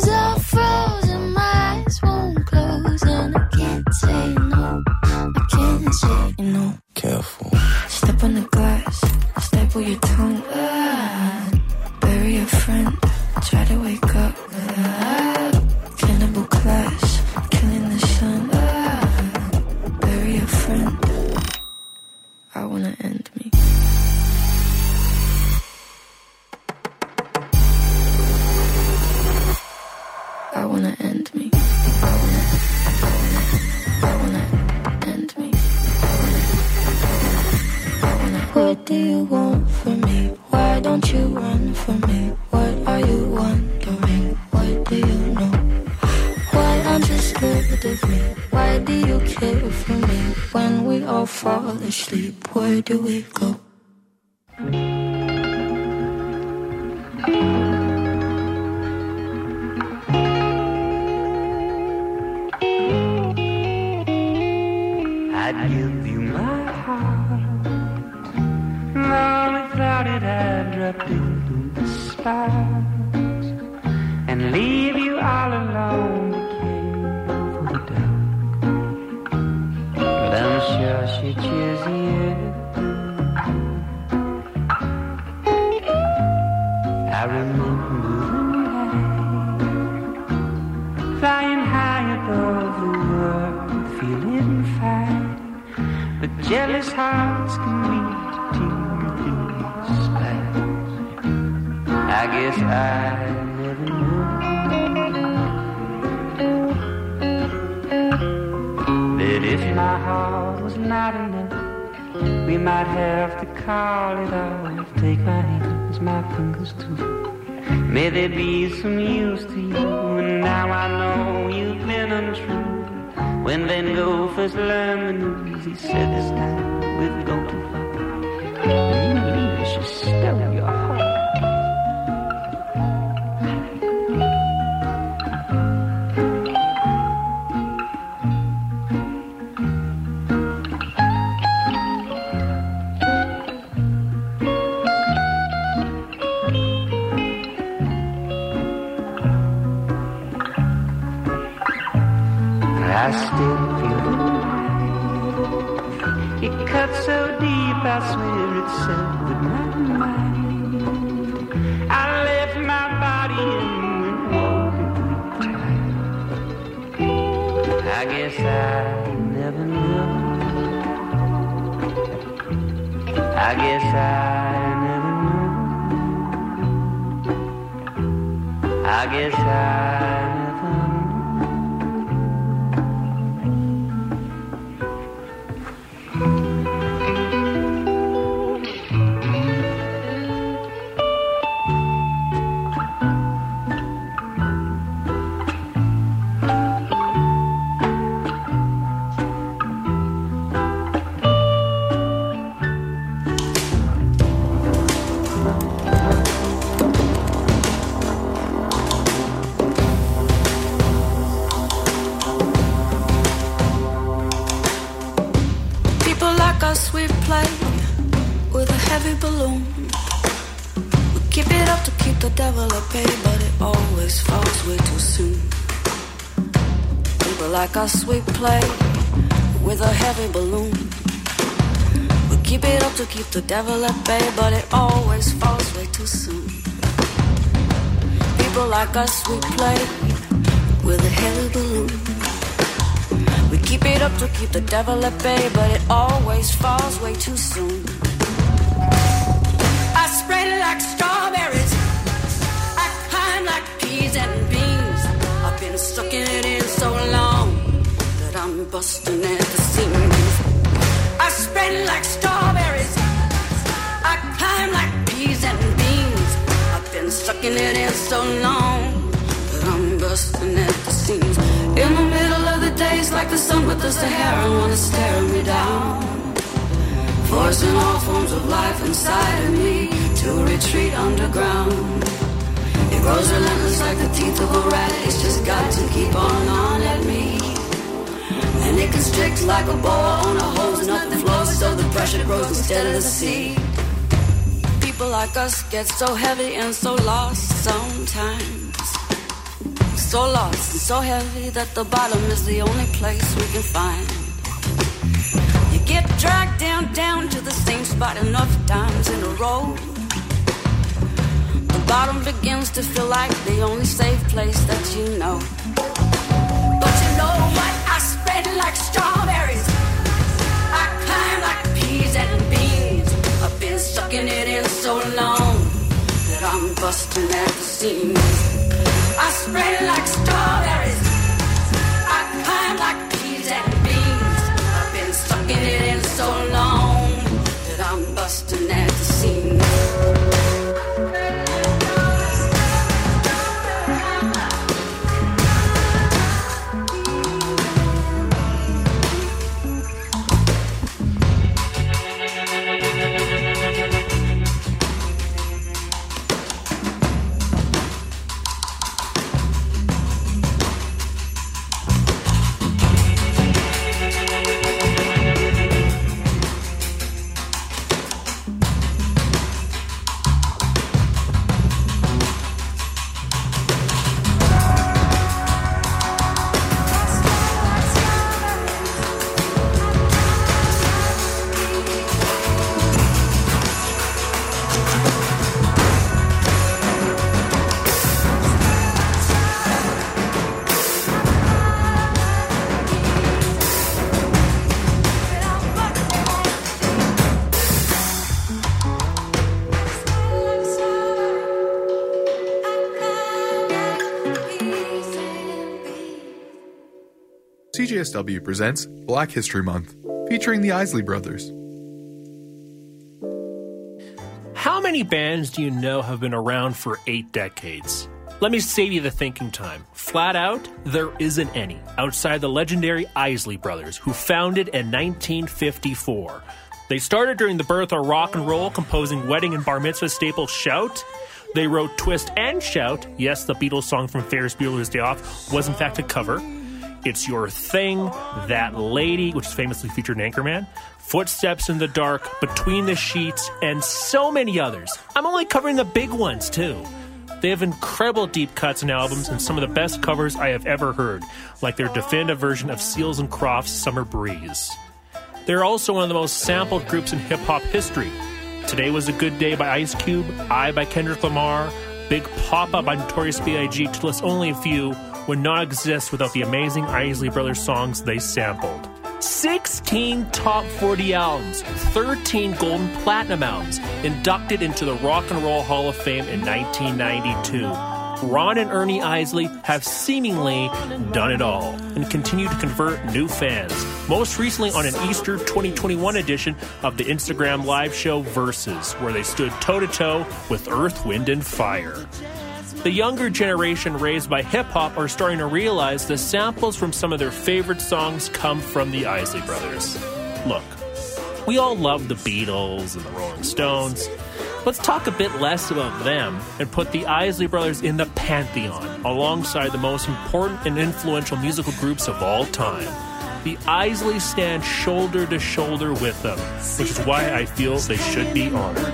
like we play with a heavy balloon. We keep it up to keep the devil at bay, but it always falls way too soon. People like us, we play with a heavy balloon. We keep it up to keep the devil at bay, but it always falls way too soon. People like us, we play with a heavy balloon. Keep it up to keep the devil at bay, but it always falls way too soon. I spread it like strawberries. I climb like peas and beans. I've been sucking it in so long that I'm busting at the seams. I spread it like strawberries. I climb like peas and beans. I've been sucking it in so long that I'm busting at the seams. In the middle days, like the sun with the Sahara, wanna stare me down. Forcing all forms of life inside of me to retreat underground. It grows relentless like the teeth of a rat. It's just got to keep on on at me. And it constricts like a boa on a hose. Nothing flows, so the pressure grows instead of the sea. People like us get so heavy and so lost sometimes. So lost and so heavy that the bottom is the only place we can find. You get dragged down, down to the same spot enough times in a row. The bottom begins to feel like the only safe place that you know. But you know what? I spread like strawberries. I climb like peas and beans. I've been sucking it in so long that I'm busting at the seams. I spread like strawberries. I climb like peas and beans. I've been it in so long CJSW presents Black History Month, featuring the Isley Brothers. How many bands do you know have been around for eight decades? Let me save you the thinking time. Flat out, there isn't any outside the legendary Isley Brothers, who founded in 1954. They started during the birth of rock and roll, composing wedding and bar mitzvah staple Shout. They wrote Twist and Shout. Yes, the Beatles song from Ferris Bueller's Day Off was in fact a cover. It's Your Thing, That Lady, which is famously featured in Anchorman, Footsteps in the Dark, Between the Sheets, and so many others. I'm only covering the big ones, too. They have incredible deep cuts and albums and some of the best covers I have ever heard, like their definitive version of Seals and Crofts' Summer Breeze. They're also one of the most sampled groups in hip hop history. Today Was a Good Day by Ice Cube, I by Kendrick Lamar, Big Poppa by Notorious B.I.G., to list only a few, would not exist without the amazing Isley Brothers songs they sampled. 16 top 40 albums, 13 golden platinum albums, inducted into the Rock and Roll Hall of Fame in 1992. Ron and Ernie Isley have seemingly done it all and continue to convert new fans. Most recently on an Easter 2021 edition of the Instagram live show Verzuz, where they stood toe to toe with Earth, Wind, and Fire. The younger generation raised by hip hop are starting to realize the samples from some of their favorite songs come from the Isley Brothers. Look, we all love the Beatles and the Rolling Stones. Let's talk a bit less about them and put the Isley Brothers in the pantheon alongside the most important and influential musical groups of all time. The Isleys stand shoulder to shoulder with them, which is why I feel they should be honored.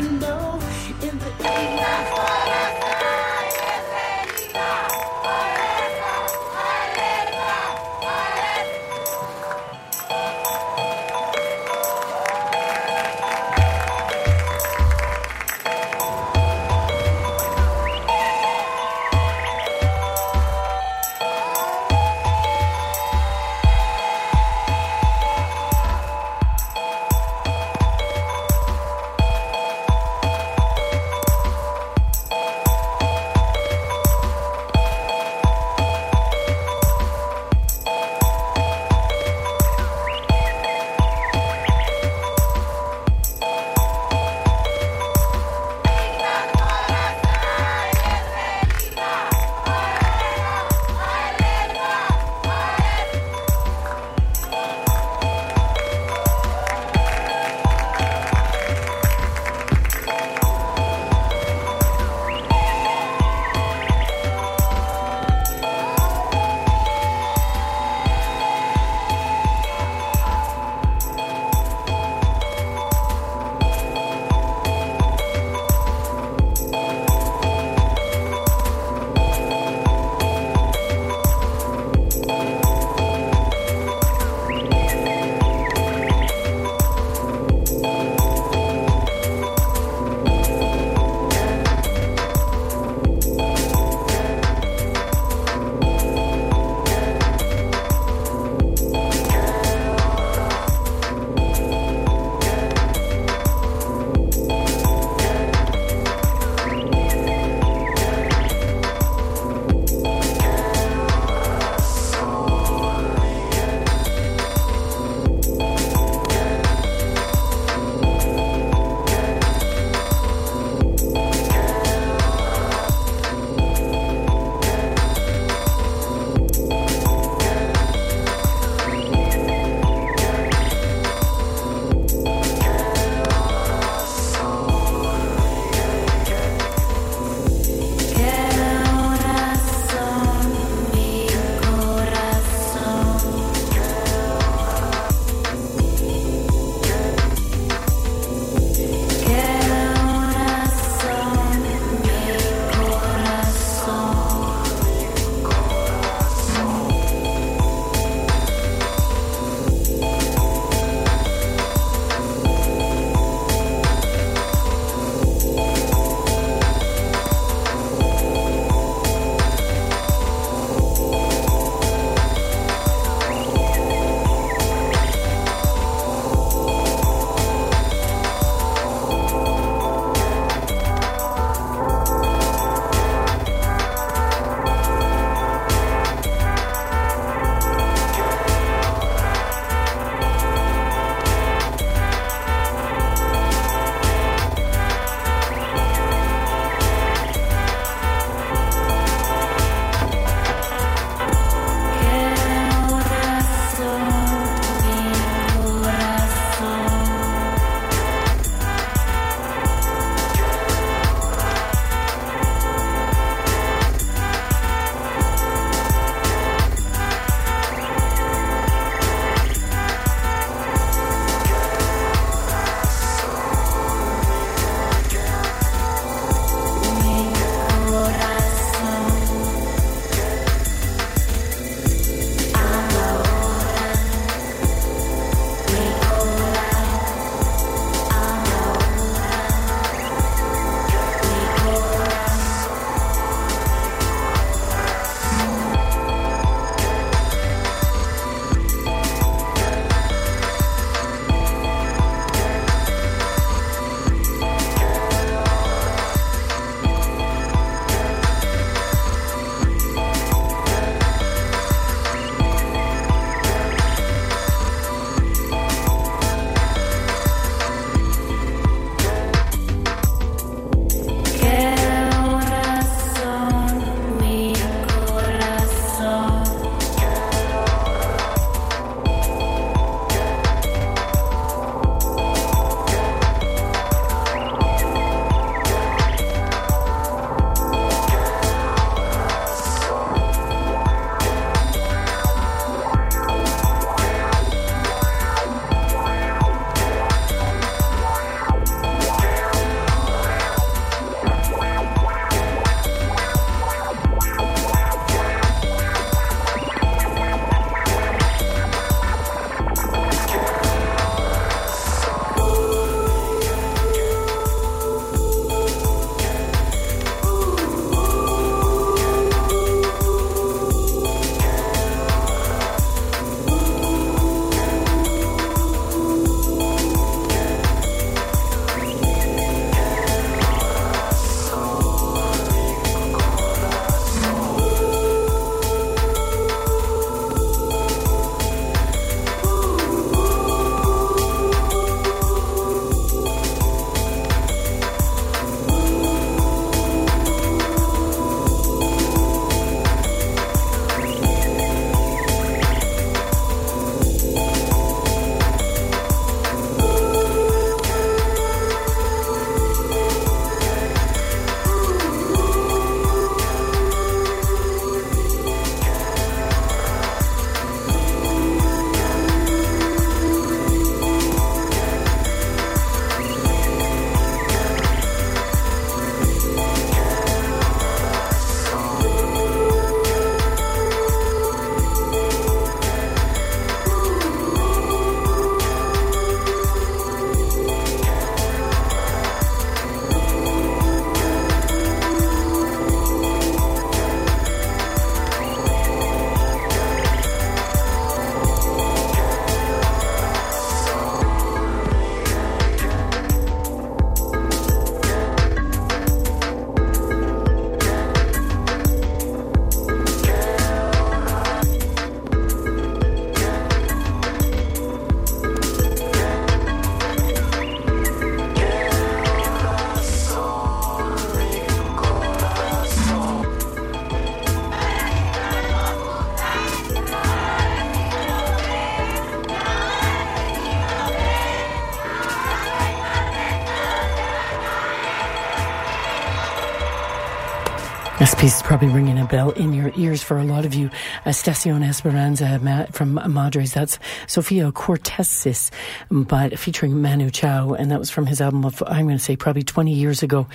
Piece is probably ringing a bell in your ears for a lot of you. Uh, Estacion Esperanza from Madres. That's Sofia Kourtesis, but featuring Manu Chao. And that was from his album of, I'm going to say, probably 20 years ago.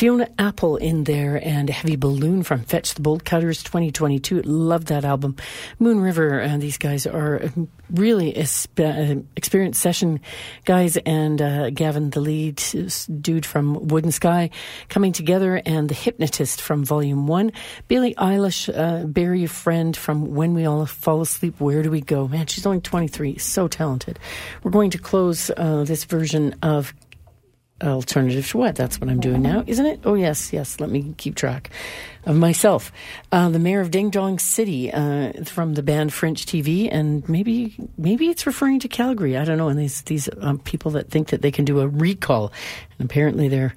Fiona Apple in there and Heavy Balloon from Fetch the Bolt Cutters 2022. Love that album. MOONRIIVR, uh, these guys are really uh, experienced session guys and uh, Gavin, the lead dude from Wood and Sky, coming together and the hypnotist from Volume Volume 1. Billie Eilish, uh, Bury a Friend from When We All Fall Asleep, Where Do We Go? Man, she's only 23, so talented. We're going to close uh, this version of Alternative to What? That's what I'm doing now, isn't it? Oh, yes, yes. Let me keep track of myself. Uh, the mayor of Ding Dong City uh, from the band French TV, and maybe maybe it's referring to Calgary. I don't know. And these these um, people that think that they can do a recall, and apparently they're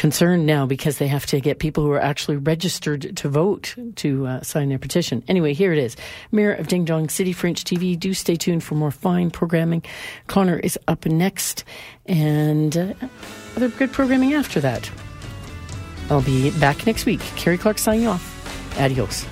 concerned now because they have to get people who are actually registered to vote to uh, sign their petition. Anyway, here it is. Mayor of Ding Dong City, French TV. Do stay tuned for more fine programming. Connor is up next, and uh, other good programming after that. I'll be back next week. Carrie Clark signing off. Adios.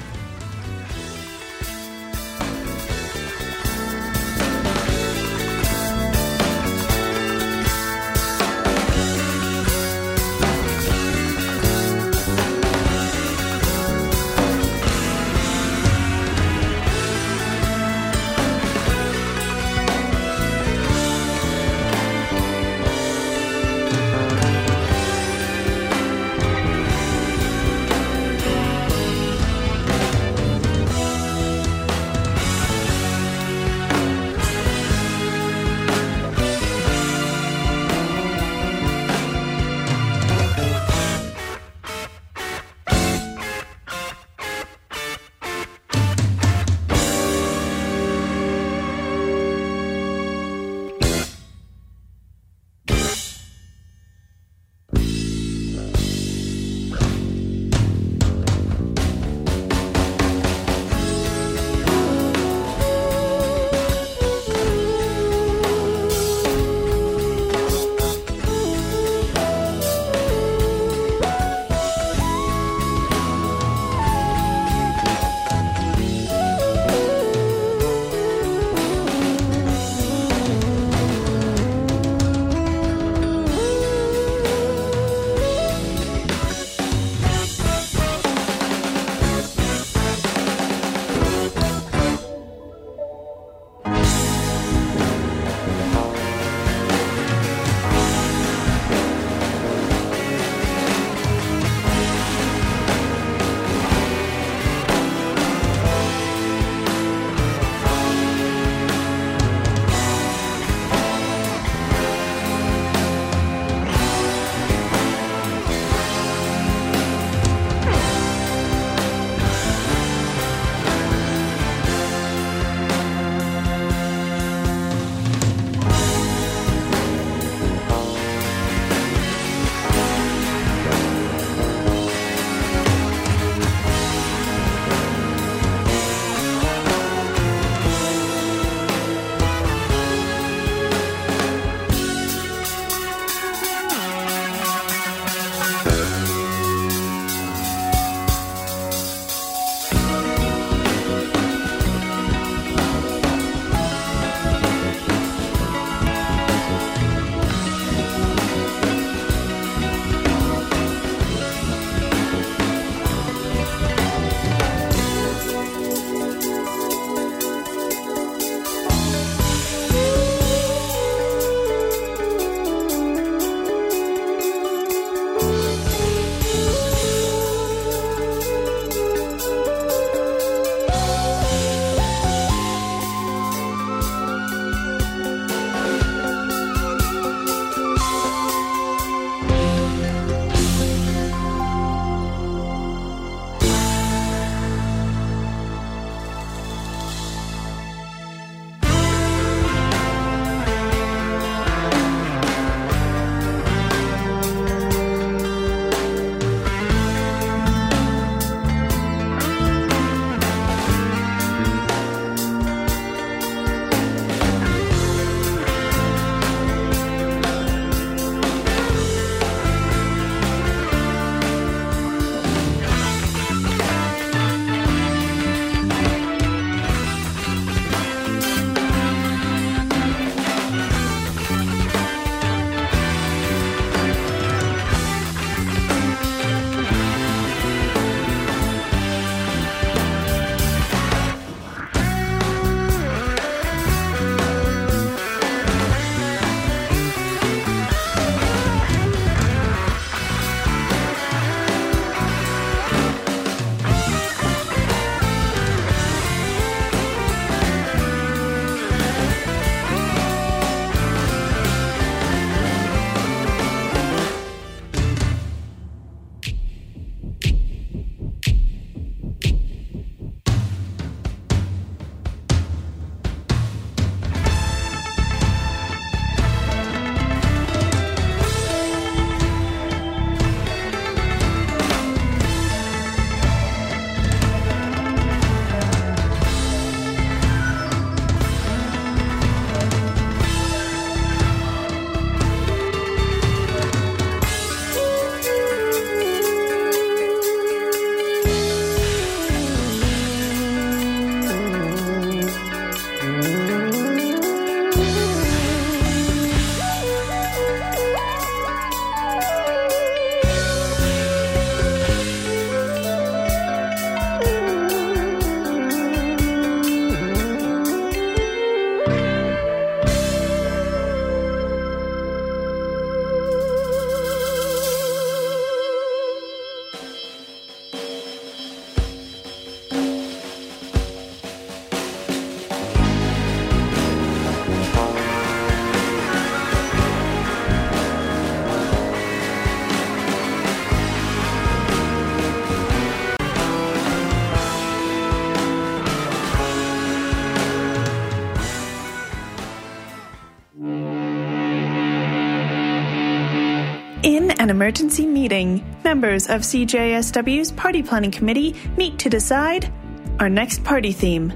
Emergency meeting. Members of CJSW's Party Planning Committee meet to decide our next party theme.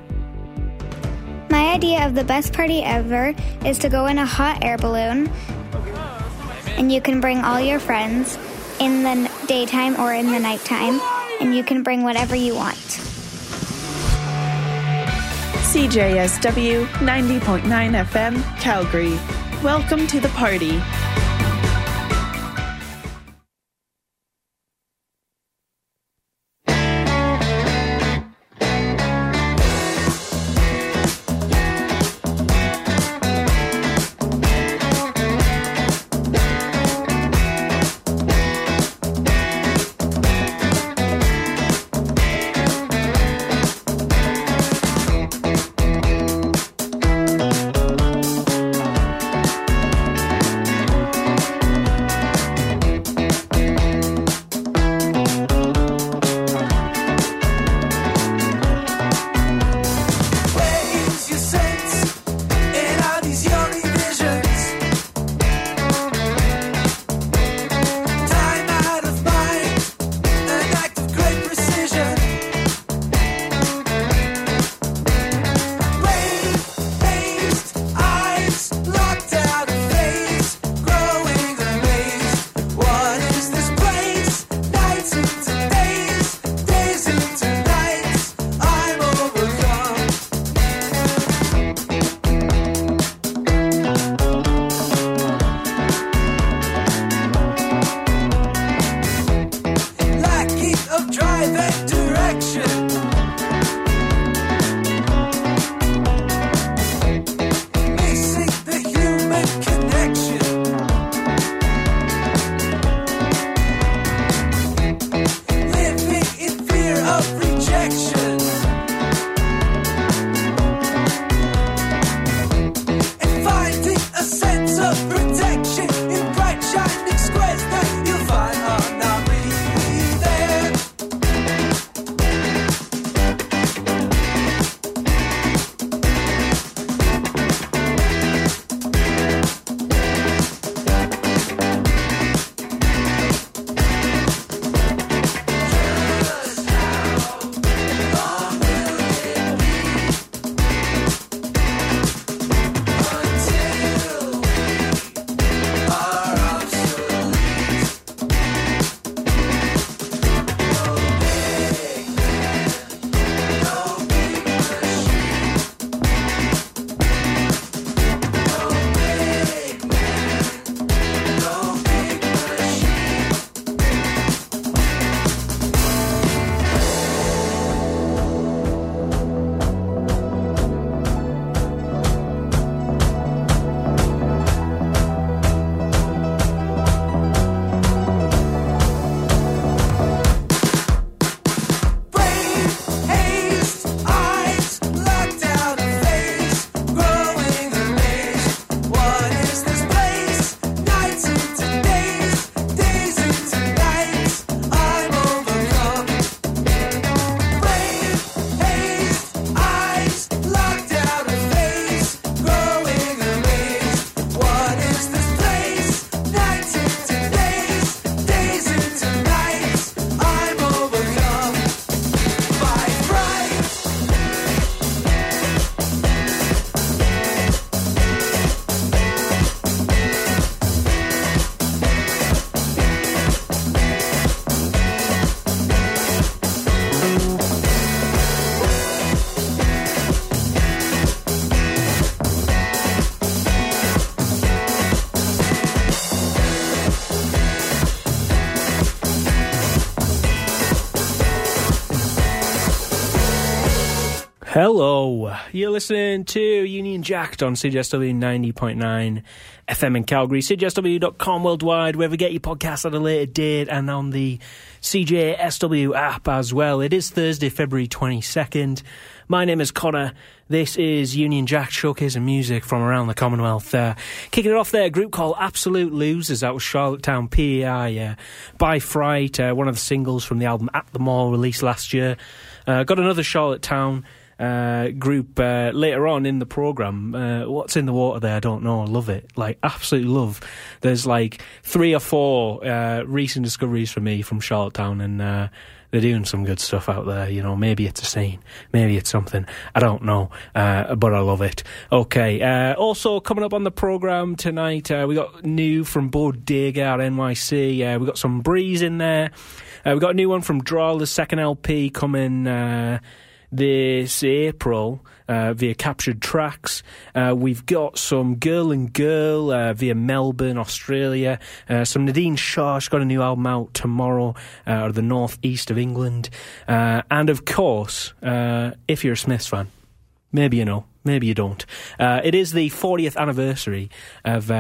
My idea of the best party ever is to go in a hot air balloon, and you can bring all your friends in the daytime or in the nighttime, and you can bring whatever you want. CJSW 90.9 FM, Calgary. Welcome to the party. Hello, you're listening to Union Jacked on CJSW 90.9 FM in Calgary, CJSW.com worldwide, wherever you get your podcast at a later date, and on the CJSW app as well. It is Thursday, February 22nd. My name is Connor. This is Union Jack showcasing music from around the Commonwealth. Uh, kicking it off there, a group called Absolute Losers. That was Charlottetown PEI uh, by Fright, uh, one of the singles from the album At the Mall released last year. Uh, got another Charlottetown uh, group uh, later on in the program. Uh, what's in the water there? I don't know. I love it. Like absolutely love. There's like three or four uh, recent discoveries for me from Charlottetown, and uh, they're doing some good stuff out there. You know, maybe it's a scene, maybe it's something. I don't know, uh, but I love it. Okay. Also coming up on the program tonight, we got new from Bodega at NYC. Uh, we got some breeze in there. We got a new one from Drahla, the second LP coming this April uh, via captured tracks. Uh, we've got some Girl and Girl uh, via Melbourne, Australia. Uh, some Nadine Shah, she's got a new album out tomorrow uh, of the northeast of England. Uh, and of course, uh, if you're a Smiths fan, maybe you know, maybe you don't. It is the 40th anniversary of.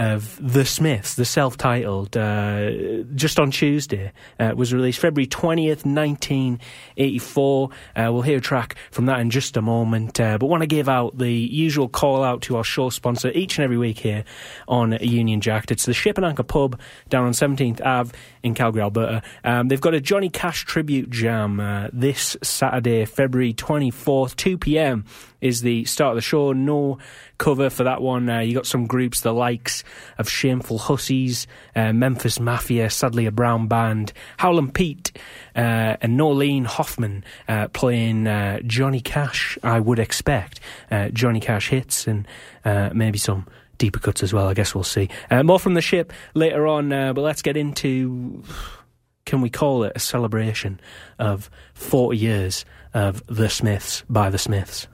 Of The Smiths, the self titled, uh, just on Tuesday, uh, was released February 20th, 1984. Uh, we'll hear a track from that in just a moment, uh, but want to give out the usual call out to our show sponsor each and every week here on Union Jack. It's the Ship and Anchor Pub down on 17th Ave in Calgary, Alberta. Um, they've got a Johnny Cash tribute jam uh, this Saturday, February 24th, 2 pm is the start of the show. No cover for that one. Uh, you got some groups, the likes of Shameful Hussies, uh, Memphis Mafia, sadly a brown band, Howlin' Pete, uh, and Norleen Hoffman uh, playing uh, Johnny Cash. I would expect uh, Johnny Cash hits and maybe some deeper cuts as well. I guess we'll see. More from the ship later on, but let's get into. Can we call it a celebration of 40 years of The Smiths by The Smiths?